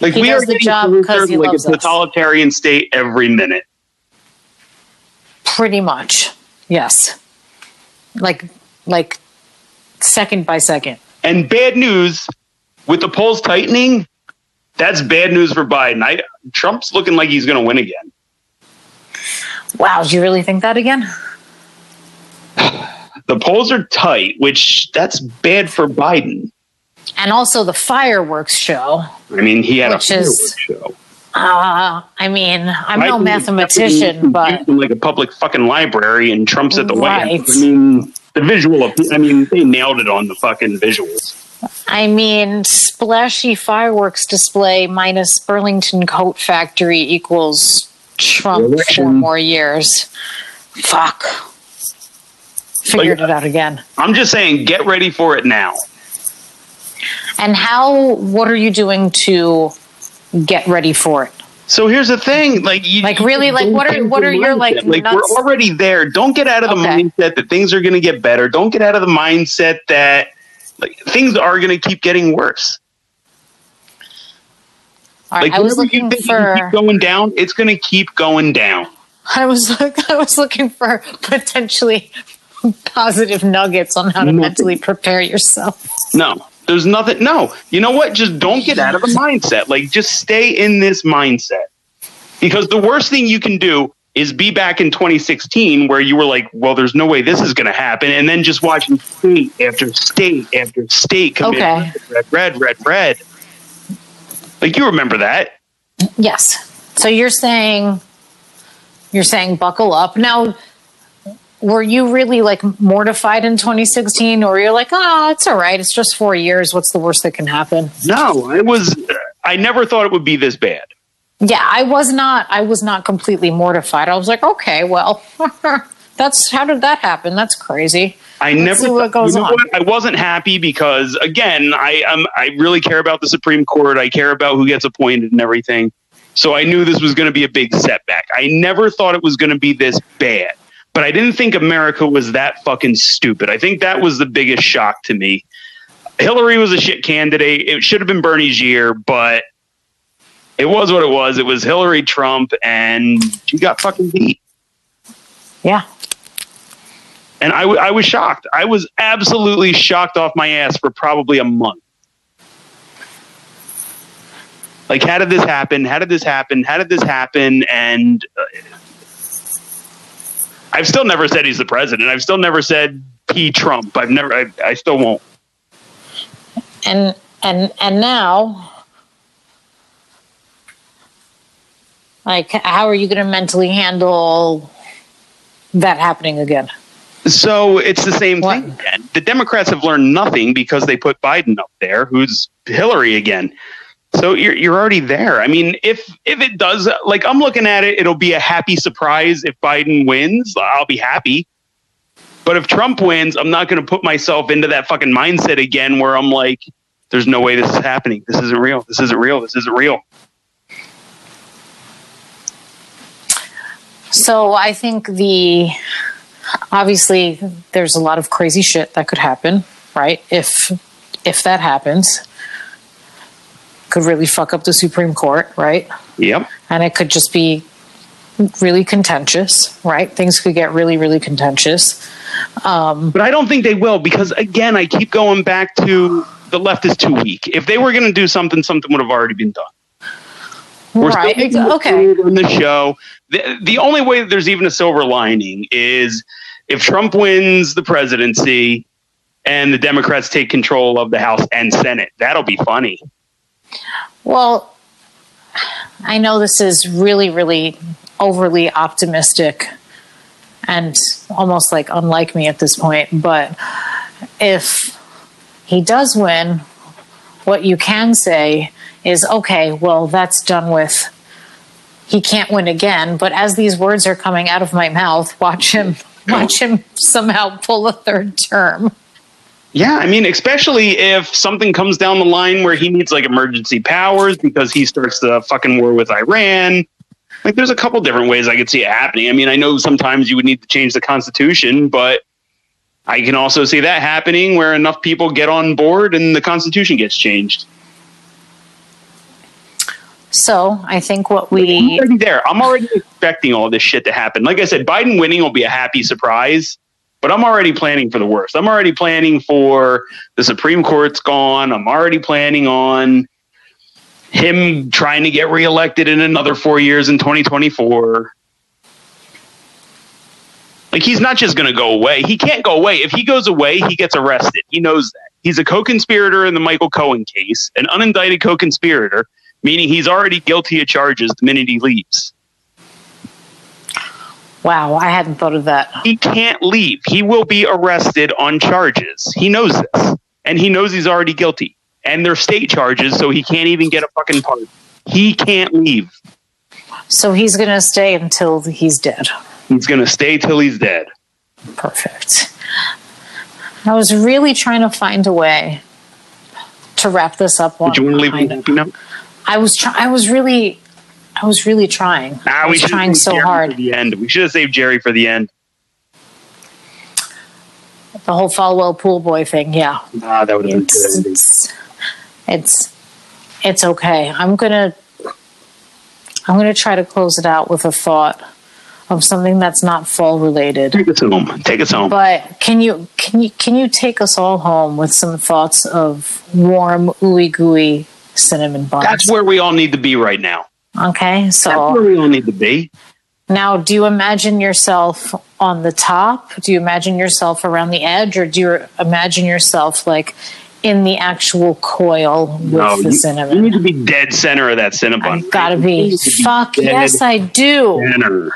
Speaker 1: Like
Speaker 2: He
Speaker 1: we
Speaker 2: does
Speaker 1: are
Speaker 2: the job
Speaker 1: closer
Speaker 2: 'cause he
Speaker 1: like
Speaker 2: loves
Speaker 1: a
Speaker 2: us.
Speaker 1: totalitarian state every minute.
Speaker 2: pretty much, yes. Like like second by second.
Speaker 1: And bad news with the polls tightening. That's bad news for Biden. I, Trump's looking like he's going to win again.
Speaker 2: Wow, do you really think that again?
Speaker 1: The polls are tight, which that's bad for Biden.
Speaker 2: And also the fireworks show.
Speaker 1: I mean, he had a
Speaker 2: is-
Speaker 1: show.
Speaker 2: Uh, I mean, I'm no
Speaker 1: Biden was
Speaker 2: mathematician, but
Speaker 1: like a public fucking library, and Trump's at the White House. I mean, the visual. Of, I mean, they nailed it on the fucking visuals.
Speaker 2: I mean, splashy fireworks display minus Burlington Coat Factory equals Trump
Speaker 1: Election.
Speaker 2: four more years. Fuck. Figured
Speaker 1: Like-
Speaker 2: it out again.
Speaker 1: I'm just saying, get ready for it now.
Speaker 2: And how? What are you doing to get ready for it?
Speaker 1: So here's the thing, like, you,
Speaker 2: Like, really? Like, what are- what are your, like,
Speaker 1: like
Speaker 2: nuts-
Speaker 1: we're already there. Don't get out of the
Speaker 2: Okay.
Speaker 1: mindset that things are going to get better. Don't get out of the mindset that like things are going to keep getting worse.
Speaker 2: All right,
Speaker 1: Like
Speaker 2: I was looking for.
Speaker 1: keep going down, it's going to keep going down.
Speaker 2: I was I was looking for potentially positive nuggets on how to
Speaker 1: Nothing.
Speaker 2: mentally prepare yourself.
Speaker 1: No, there's nothing. No, you know what? Just don't get out of the mindset. Like, just stay in this mindset. Because the worst thing you can do is be back in 2016 where you were like, well, there's no way this is going to happen. And then just watching state after state after state commit
Speaker 2: Okay.
Speaker 1: red, red, red, red. Like, you remember that.
Speaker 2: Yes. So you're saying you're saying buckle up. Now were you really like mortified in 2016 or you're like, "Oh, it's all right. It's just 4 years. What's the worst that can happen?"
Speaker 1: No, I was, I never thought it would be this bad.
Speaker 2: Yeah, I was not I was not completely mortified. I was like, "Okay, well, that's how did that happen? That's crazy."
Speaker 1: I
Speaker 2: Let's
Speaker 1: never
Speaker 2: see what goes
Speaker 1: you know
Speaker 2: on.
Speaker 1: what? I wasn't happy because again, I um, I really care about the Supreme Court. I care about who gets appointed and everything. So I knew this was going to be a big setback. I never thought it was going to be this bad. But I didn't think America was that fucking stupid. I think that was the biggest shock to me. Hillary was a shit candidate. It should have been Bernie's year, but it was what it was. It was Hillary Trump and she got fucking beat.
Speaker 2: Yeah.
Speaker 1: And I, w- I was shocked. I was absolutely shocked off my ass for probably a month. Like, how did this happen? How did this happen? How did this happen? And uh, I've still never said he's the president. I've still never said P Trump. I've never, I, I still won't.
Speaker 2: and and and now like how are you going to mentally handle that happening again
Speaker 1: So it's the same
Speaker 2: What?
Speaker 1: thing. The Democrats have learned nothing because they put Biden up there, who's Hillary again. So you're you're already there. I mean, if if it does, like I'm looking at it, it'll be a happy surprise if Biden wins. I'll be happy. But if Trump wins, I'm not going to put myself into that fucking mindset again, where I'm like, "There's no way this is happening. This isn't real. This isn't real. This isn't real."
Speaker 2: So I think the obviously there's a lot of crazy shit that could happen, right? If if that happens, could really fuck up the Supreme Court, right?
Speaker 1: Yep.
Speaker 2: And it could just be really contentious, right? Things could get really, really contentious. Um,
Speaker 1: But I don't think they will because again, I keep going back to the left is too weak. If they were going to do something, something would have already been done. We're
Speaker 2: right?
Speaker 1: still
Speaker 2: Okay.
Speaker 1: on the show. The, the only way that there's even a silver lining is if Trump wins the presidency and the Democrats take control of the House and Senate. That'll be funny.
Speaker 2: Well, I know this is really, really overly optimistic and almost like unlike me at this point, but if he does win, what you can say is okay, well, that's done with. He can't win again, but as these words are coming out of my mouth, watch him watch him somehow pull a third term.
Speaker 1: Yeah, I mean, especially if something comes down the line where he needs like emergency powers because he starts the fucking war with Iran. Like, there's a couple different ways I could see it happening. I mean, I know sometimes you would need to change the Constitution, but I can also see that happening where enough people get on board and the Constitution gets changed.
Speaker 2: So I think what
Speaker 1: I'm
Speaker 2: we
Speaker 1: already there. I'm already expecting all this shit to happen. Like I said, Biden winning will be a happy surprise, but I'm already planning for the worst. I'm already planning for the Supreme Court's gone. I'm already planning on him trying to get reelected in another four years in 2024. Like he's not just going to go away. He can't go away. If he goes away, he gets arrested. He knows that. He's a co-conspirator in the Michael Cohen case, an unindicted co-conspirator, meaning he's already guilty of charges the minute he leaves.
Speaker 2: Wow, I hadn't thought of that.
Speaker 1: He can't leave. He will be arrested on charges. He knows this. And he knows he's already guilty. And they're state charges, so he can't even get a fucking pardon. He can't leave.
Speaker 2: So he's going to stay until he's dead.
Speaker 1: He's going to stay till he's dead.
Speaker 2: Perfect. I was really trying to find a way to wrap this up.
Speaker 1: Did you want to leave
Speaker 2: I,
Speaker 1: him?
Speaker 2: I was. Try- I was really. I was really trying.
Speaker 1: Ah,
Speaker 2: I was trying so
Speaker 1: For
Speaker 2: hard.
Speaker 1: the end. We should have saved Jerry for the end.
Speaker 2: The whole Falwell pool boy thing. Yeah,
Speaker 1: Ah, that would have been good.
Speaker 2: it's it's it's okay. I'm gonna I'm gonna try to close it out with a thought of something that's not fall related.
Speaker 1: Take us home. Take us home.
Speaker 2: But can you can you can you take us all home with some thoughts of warm ooey gooey cinnamon buns?
Speaker 1: That's where we all need to be right now.
Speaker 2: Okay,
Speaker 1: That's
Speaker 2: so
Speaker 1: where we all need to be.
Speaker 2: now do you imagine yourself on the top? Do you imagine yourself around the edge, or do you imagine yourself like in the actual coil with
Speaker 1: No,
Speaker 2: the
Speaker 1: you,
Speaker 2: cinnamon?
Speaker 1: you need to be dead center of that cinnamon.
Speaker 2: I've got to be. Fuck yes, I do.
Speaker 1: center.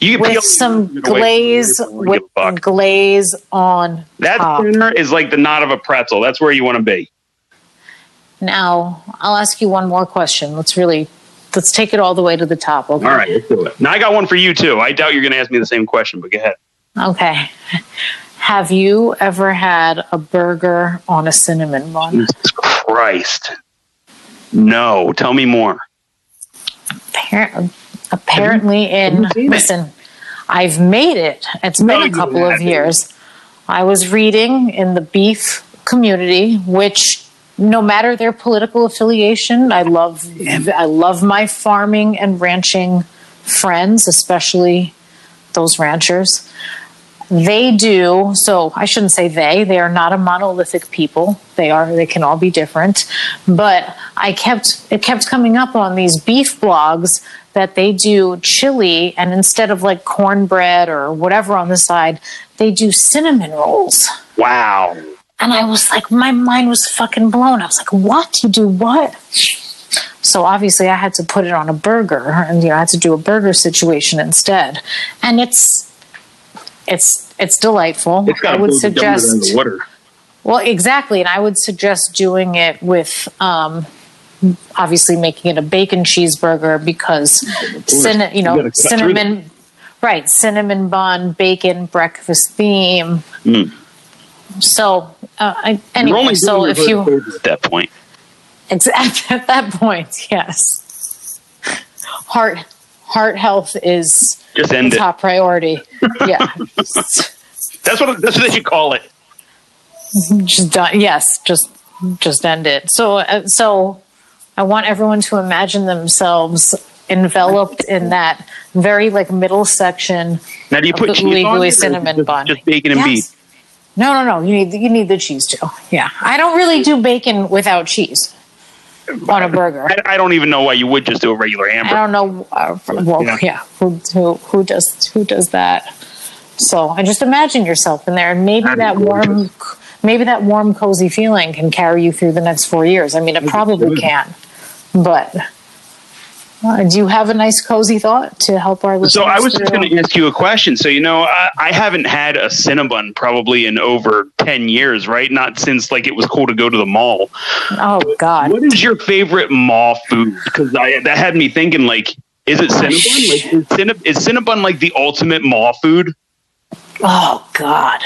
Speaker 1: You
Speaker 2: With some glaze, with
Speaker 1: give a fuck.
Speaker 2: glaze on
Speaker 1: That
Speaker 2: top.
Speaker 1: center is like the knot of a pretzel. That's where you want to be.
Speaker 2: Now, I'll ask you one more question. Let's really let's take it all the way to the top. Okay.
Speaker 1: All right, let's do it. Now I got one for you too. I doubt you're going to ask me the same question, but go ahead.
Speaker 2: Okay. Have you ever had a burger on a cinnamon bun?
Speaker 1: Jesus Christ. No, tell me more.
Speaker 2: Appar- Apparently, in
Speaker 1: seen it?
Speaker 2: listen, I've made it. It's
Speaker 1: No,
Speaker 2: been a couple of years. I was reading in the beef community, which no matter their political affiliation, I love I love my farming and ranching friends, especially those ranchers. They do so. I shouldn't say they. They are not a monolithic people. They are. They can all be different. But I kept it kept coming up on these beef blogs that they do chili, and instead of like cornbread or whatever on the side, they do cinnamon rolls.
Speaker 1: Wow.
Speaker 2: And I was like, my mind was fucking blown. I was like, what? You do what? So obviously I had to put it on a burger and you know, I had to do a burger situation instead. And it's it's it's delightful.
Speaker 1: It's
Speaker 2: I would suggest well, exactly, and I would suggest doing it with um, obviously making it a bacon cheeseburger because cinnamon, you
Speaker 1: You
Speaker 2: know,
Speaker 1: through
Speaker 2: cinnamon, right? Cinnamon bun, bacon, breakfast theme.
Speaker 1: Mm.
Speaker 2: So, uh, I, anyway,
Speaker 1: only
Speaker 2: so if you
Speaker 1: at that point.
Speaker 2: exact at that point, yes, heart heart health is
Speaker 1: Just
Speaker 2: the
Speaker 1: end it.
Speaker 2: top priority. Yeah.
Speaker 1: That's what that's what they should call it.
Speaker 2: just done yes just just end it so uh, so i want everyone to imagine themselves enveloped in that very like middle section
Speaker 1: Now, do you put
Speaker 2: legally
Speaker 1: it,
Speaker 2: cinnamon
Speaker 1: just,
Speaker 2: bun
Speaker 1: Just bacon and
Speaker 2: Yes.
Speaker 1: beef.
Speaker 2: No no no you need you need the cheese too yeah i don't really do bacon without cheese on a burger
Speaker 1: I, I don't even know why you would just do a regular hamburger.
Speaker 2: I don't know. Uh, well,
Speaker 1: Yeah.
Speaker 2: yeah. Who, who who does who does that? So and just imagine yourself in there, and maybe
Speaker 1: That'd
Speaker 2: that warm, maybe that warm, cozy feeling can carry you through the next four years. I mean, it probably can. But uh, do you have a nice, cozy thought to help our listeners?
Speaker 1: So I was just going to ask you a question. So you know, I, I haven't had a Cinnabon probably in over ten years, right? Not since like it was cool to go to the mall.
Speaker 2: Oh God!
Speaker 1: What is your favorite mall food? Because that had me thinking like, is it Cinnabon? Like, is, Cinnab- is Cinnabon like the ultimate mall food,
Speaker 2: Oh God!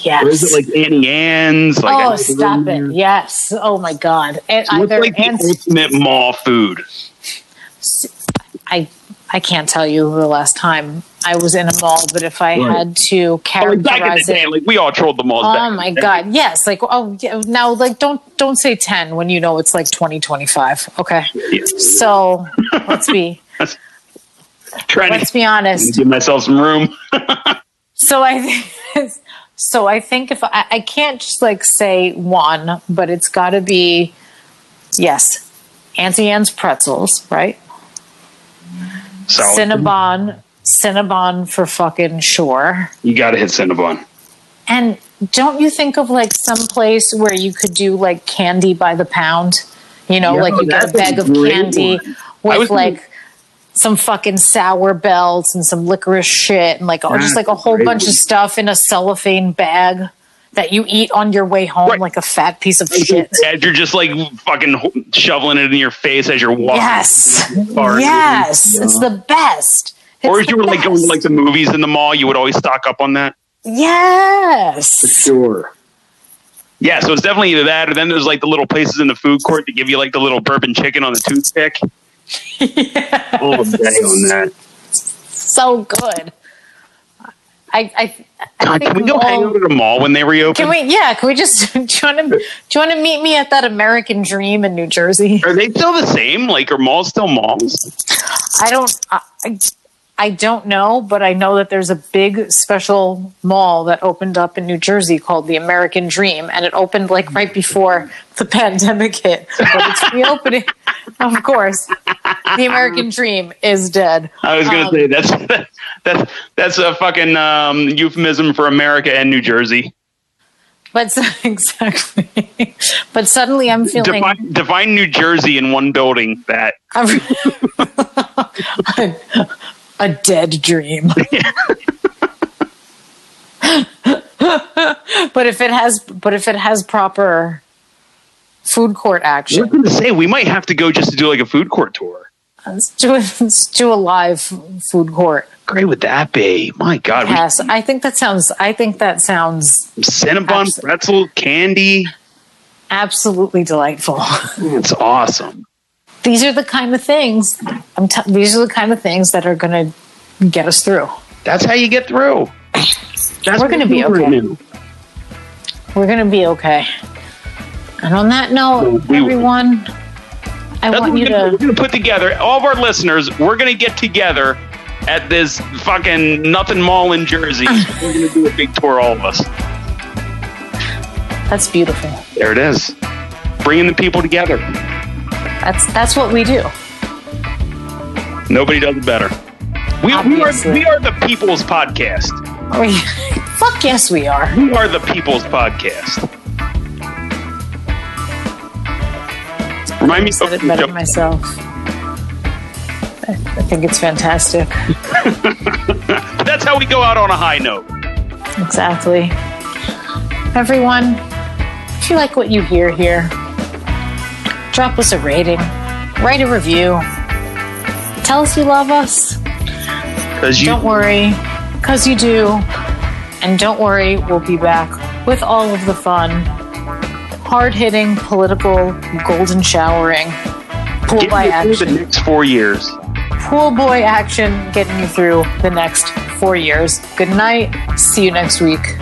Speaker 2: Yes.
Speaker 1: or is it like Auntie Anne's? Like,
Speaker 2: oh, stop it! Yes. Oh my God! It,
Speaker 1: What's
Speaker 2: either
Speaker 1: like the
Speaker 2: and
Speaker 1: ultimate mall food?
Speaker 2: I I can't tell you the last time I was in a mall, but if I
Speaker 1: Right.
Speaker 2: had to
Speaker 1: Oh, like back in the
Speaker 2: characterize
Speaker 1: day,
Speaker 2: it,
Speaker 1: like we all trolled the malls.
Speaker 2: oh my
Speaker 1: the day.
Speaker 2: god, yes, like oh yeah, now like don't don't say ten when you know it's like twenty twenty five. Okay,
Speaker 1: Yeah.
Speaker 2: so let's be
Speaker 1: Trying
Speaker 2: let's
Speaker 1: to
Speaker 2: be honest.
Speaker 1: give myself some room.
Speaker 2: So I think so I think if I, I can't just like say one, but it's got to be yes, Auntie Anne's pretzels, right?
Speaker 1: So
Speaker 2: Cinnabon, Cinnabon for fucking sure.
Speaker 1: you got to hit Cinnabon.
Speaker 2: And don't you think of like some place where you could do like candy by the pound? You know,
Speaker 1: Yeah,
Speaker 2: like you get a
Speaker 1: that's a
Speaker 2: bag of candy
Speaker 1: one.
Speaker 2: With
Speaker 1: gonna-
Speaker 2: like some fucking sour belts and some licorice shit and like oh, just like a
Speaker 1: a
Speaker 2: whole
Speaker 1: great
Speaker 2: bunch
Speaker 1: one.
Speaker 2: of stuff in a cellophane bag that you eat on your way home
Speaker 1: Right.
Speaker 2: like a fat piece of shit.
Speaker 1: As you're just like fucking shoveling it in your face as you're walking.
Speaker 2: Yes.
Speaker 1: Bar.
Speaker 2: Yes. It's the best.
Speaker 1: Or
Speaker 2: It's
Speaker 1: if you
Speaker 2: the
Speaker 1: were like going to like the movies in the mall, you would always stock up on that.
Speaker 2: Yes.
Speaker 1: Sure. Yeah, so it's definitely either that, or then there's like the little places in the food court that give you like the little bourbon chicken on the toothpick. All day oh, on that.
Speaker 2: So good. I I, I
Speaker 1: God, can we go hang out at a mall when they reopen?
Speaker 2: Can we? Yeah. Can we just? Do you want to? Do you want to meet me at that American Dream in New Jersey?
Speaker 1: Are they still the same? Like, are malls still malls?
Speaker 2: I don't. I, I- don't know, but I know that there's a big special mall that opened up in New Jersey called the American Dream, and it opened like right before the pandemic hit. But it's reopening, of course. The American Dream is dead.
Speaker 1: I was gonna
Speaker 2: Um,
Speaker 1: say that's that's that's a fucking um, euphemism for America and New Jersey.
Speaker 2: But exactly. But suddenly I'm feeling.
Speaker 1: Define, define New Jersey in one building. That
Speaker 2: a dead dream. but if it has but if it has proper food court
Speaker 1: I was
Speaker 2: action,
Speaker 1: gonna say we might have to go just to do like a food court tour.
Speaker 2: let's do, a, let's do a live food court.
Speaker 1: Great would that be? My God, we-
Speaker 2: Yes, I think that sounds I think that sounds
Speaker 1: Cinnabon,
Speaker 2: Abso-
Speaker 1: pretzel, candy.
Speaker 2: absolutely delightful.
Speaker 1: It's awesome.
Speaker 2: These are the kind of things I'm t- these are the kind of things that are going to get us through.
Speaker 1: That's how you get through. That's
Speaker 2: We're gonna be okay.
Speaker 1: doing.
Speaker 2: We're going to be okay. And on that note,
Speaker 1: We-
Speaker 2: everyone, I
Speaker 1: That's
Speaker 2: want you
Speaker 1: gonna,
Speaker 2: to
Speaker 1: we're gonna put together all of our listeners. We're gonna get together at this fucking nothing mall in Jersey. we're gonna do a big tour, all of us.
Speaker 2: That's beautiful.
Speaker 1: There it is, bringing the people together.
Speaker 2: That's that's what we do.
Speaker 1: Nobody does it better. We, we are we are the people's podcast.
Speaker 2: We, fuck yes, we are.
Speaker 1: We are the people's podcast. Remind me
Speaker 2: said it better myself. I, I think it's fantastic.
Speaker 1: that's how we go out on a high note.
Speaker 2: Exactly. Everyone, if you like what you hear here drop us a rating, write a review, tell us you love us.
Speaker 1: Because you
Speaker 2: Don't worry, because you do. And don't worry, we'll be back with all of the fun, hard hitting, political, golden showering, pool boy
Speaker 1: action. through the next four years.
Speaker 2: Pool boy action getting you through the next four years. Good night. See you next week.